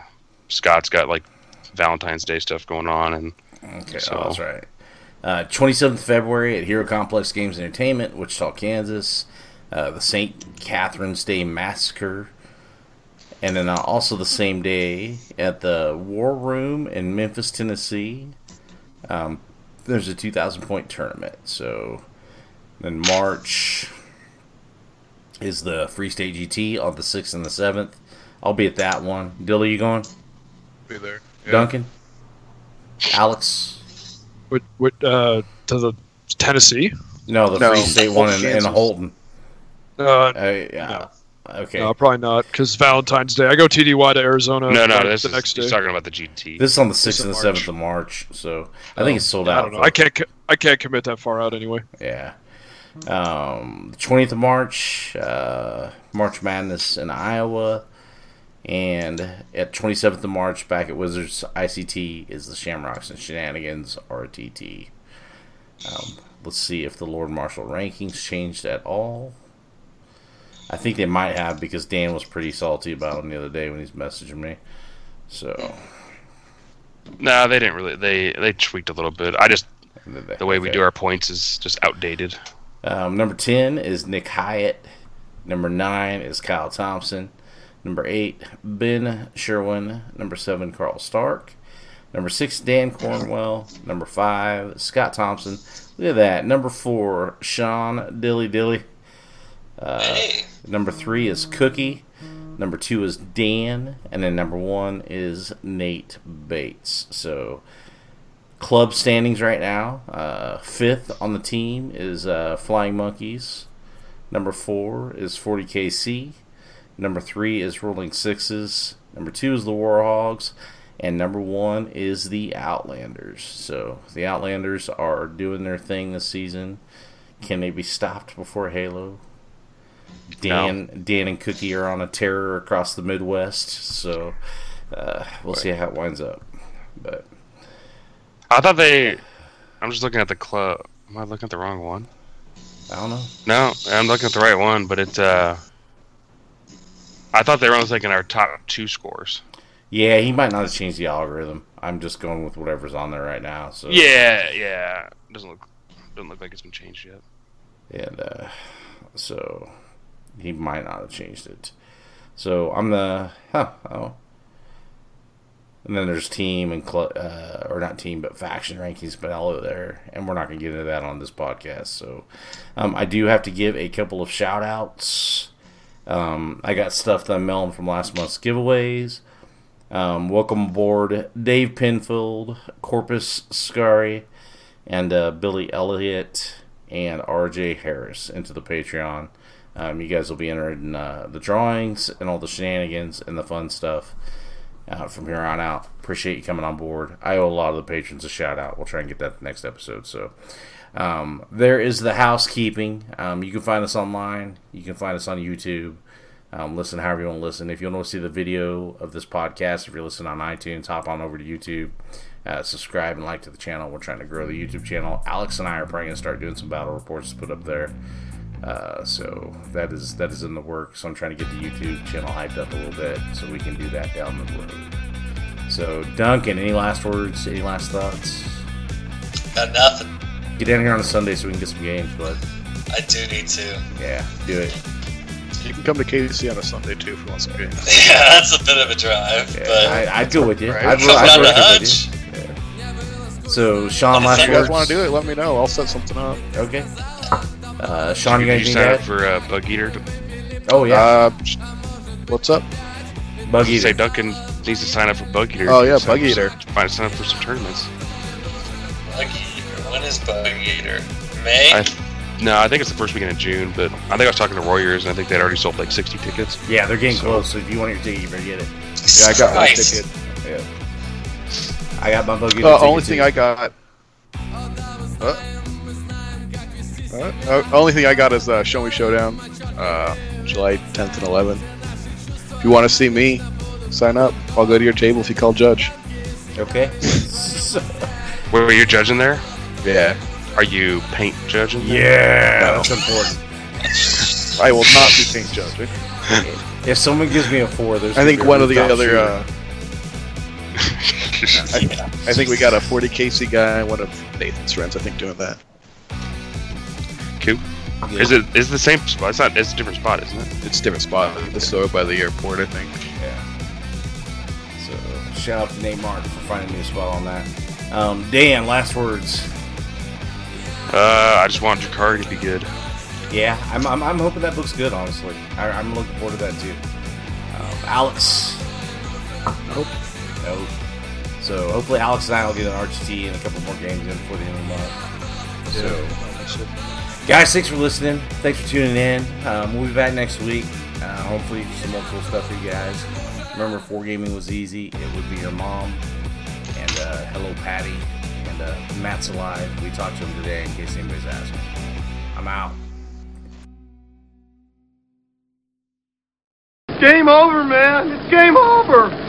E: Scott's got like Valentine's Day stuff going on, and
B: Okay,
E: So-
B: oh, that's right. Uh, 27th February at Hero Complex Games Entertainment, Wichita, Kansas. Uh, the St. Catherine's Day Massacre. And then uh, also the same day at the War Room in Memphis, Tennessee. Um, there's a 2,000 point tournament. So then March is the Free State GT on the 6th and the 7th. I'll be at that one. Dilly, you going?
D: Be there. Yeah.
B: Duncan? Alex?
F: With, with, uh, to the Tennessee.
B: No, the
H: No,
B: Free State one in, in
H: Kansas.
B: Holton.
F: Uh,
B: Uh, yeah. Okay.
F: No, probably not, because Valentine's Day. I go TDY to Arizona.
E: no, no,
F: like,
E: this
F: the
E: is
F: next day.
E: he's talking about the GT.
B: This is on the sixth and the seventh of March, so I think it's sold
F: I
B: out.
F: don't know. I can't. I can't commit that far out anyway.
B: Yeah. Um, the twentieth of March, uh, March Madness in Iowa, and at twenty seventh of March, back at Wizards ICT is the Shamrocks and Shenanigans RTT. Um, let's see if the Lord Marshal rankings changed at all. I think they might have because Dan was pretty salty about them the other day when he's messaging me. So
E: No, they didn't really. They they tweaked a little bit. I just
B: the
E: way we do our points is just outdated.
B: Um, number 10 is Nick Hyatt. Number 9 is Kyle Thompson. Number 8, Ben Sherwin. Number 7, Carl Stark. Number 6, Dan Cornwell. Number 5, Scott Thompson. Look at that. Number 4, Sean Dilly Dilly.
C: Hey.
B: Number 3 is Cookie. Number 2 is Dan. And then number 1 is Nate Bates. So club standings right now. Uh, fifth on the team is uh, Flying Monkeys. Number four is 40KC. Number three is Rolling Sixes. Number two is the Warhogs. And number one is the Outlanders. So the Outlanders are doing their thing this season. Can they be stopped before Halo? Dan, Dan and Cookie are on a terror across the Midwest. So uh, we'll see how it winds up. But
E: I thought they. I'm just looking at the club. Am I looking at the wrong one?
B: I don't know.
E: No, I'm looking at the right one, but it. uh I thought they were only taking our top two scores.
B: Yeah, he might not have changed the algorithm. I'm just going with whatever's on there right now. So
E: Yeah, yeah. Doesn't look doesn't look like it's been changed yet.
B: and uh, so he might not have changed it. So I'm the huh oh And then there's team and cl- uh, or not team, but faction rankings below there, and we're not going to get into that on this podcast. So, um, I do have to give a couple of shout outs. Um, I got stuff that I'm mailing from last month's giveaways. Um, welcome aboard, Dave Penfield, Corpus Scary, and uh, Billy Elliott and RJ Harris into the Patreon. Um, you guys will be entered in uh, the drawings and all the shenanigans and the fun stuff uh, from here on out. Appreciate you coming on board. I owe a lot of the patrons a shout out. We'll try and get that next episode. So um, there is the housekeeping. Um, you can find us online. You can find us on YouTube. Um, listen however you want to listen. If you want to see the video of this podcast, if you're listening on iTunes, hop on over to YouTube. Uh, subscribe and like to the channel. We're trying to grow the YouTube channel. Alex and I are probably going to start doing some battle reports to put up there. Uh, so that is that is in the works. So I'm trying to get the YouTube channel hyped up a little bit so we can do that down the road. So Duncan, any last words? Any last thoughts?
C: Got nothing.
B: Get down here on a Sunday so we can get some games, but
C: I do need to.
B: Yeah, do it.
H: You can come to KC on a Sunday too if you want some games.
C: Yeah, that's a bit of a drive,
B: Yeah,
C: but
B: I, I'd go with you.
H: Right.
B: I'd,
C: Come
B: I'd
C: down
B: work with you. Yeah. So Sean,
C: If
B: last
H: If you guys want to do it, let me know. I'll set something up.
B: Okay. Uh, Sean, you got
E: Did you
B: anything to
E: sign up for uh, Bug Eater?
B: Oh yeah,
H: Uh, what's up?
B: Bug
E: Say Duncan needs to sign up for Bug Eater.
H: Oh, yeah, Bug Eater.
E: some- Find sign up for some tournaments.
C: Bug Eater. When is Bug Eater? May?
E: I, no, I think it's the first weekend of June, but I think I was talking to Warriors, and I think they'd already sold like 60 tickets.
B: Yeah, they're getting
E: So-
B: close. So if you want your ticket, you better get it.
H: Yeah, I got my
C: Christ.
H: ticket.
B: Yeah. I got my Bug Eater.
H: The
B: ticket,
H: only
B: too.
H: thing I got. Uh, uh, uh, only thing I got is uh, Show Me Showdown, uh, July 10th and 11th. If you want to see me, sign up. I'll go to your table if you call Judge.
B: Okay. So-
E: Wait, wait, you're judging there?
H: Yeah.
E: Are you paint judging? there?
B: yeah, that's important.
H: I will not be paint judging.
B: If someone gives me a four, there's.
H: I think
B: gonna be a
H: one of the other. Uh, I, I think we got a 40 KC guy, one of Nathan's friends, I think, doing that.
E: Cool. Is it is it the same spot? It's not. It's a different spot, isn't it?
H: It's a different spot. It's over by the airport, I think.
B: Yeah. So shout out to Nate Martin for finding me a spot on that. Um, Dan, last words.
E: Uh, I just want Drukhari to be good.
B: Yeah, I'm, I'm, I'm hoping that book's good. Honestly, I, I'm looking forward to that too. Um, Alex. Nope. Nope. So hopefully Alex and I will get an RGT and a couple more games in before the end of the month. So, guys, thanks for listening. Thanks for tuning in. Um, we'll be back next week. Uh, hopefully, some more cool stuff for you guys. Remember, four gaming was easy. It would be your mom and uh, hello Patty and uh, Matt's alive. We talked to him today in case anybody's asking. I'm out.
I: Game over, man. It's game over.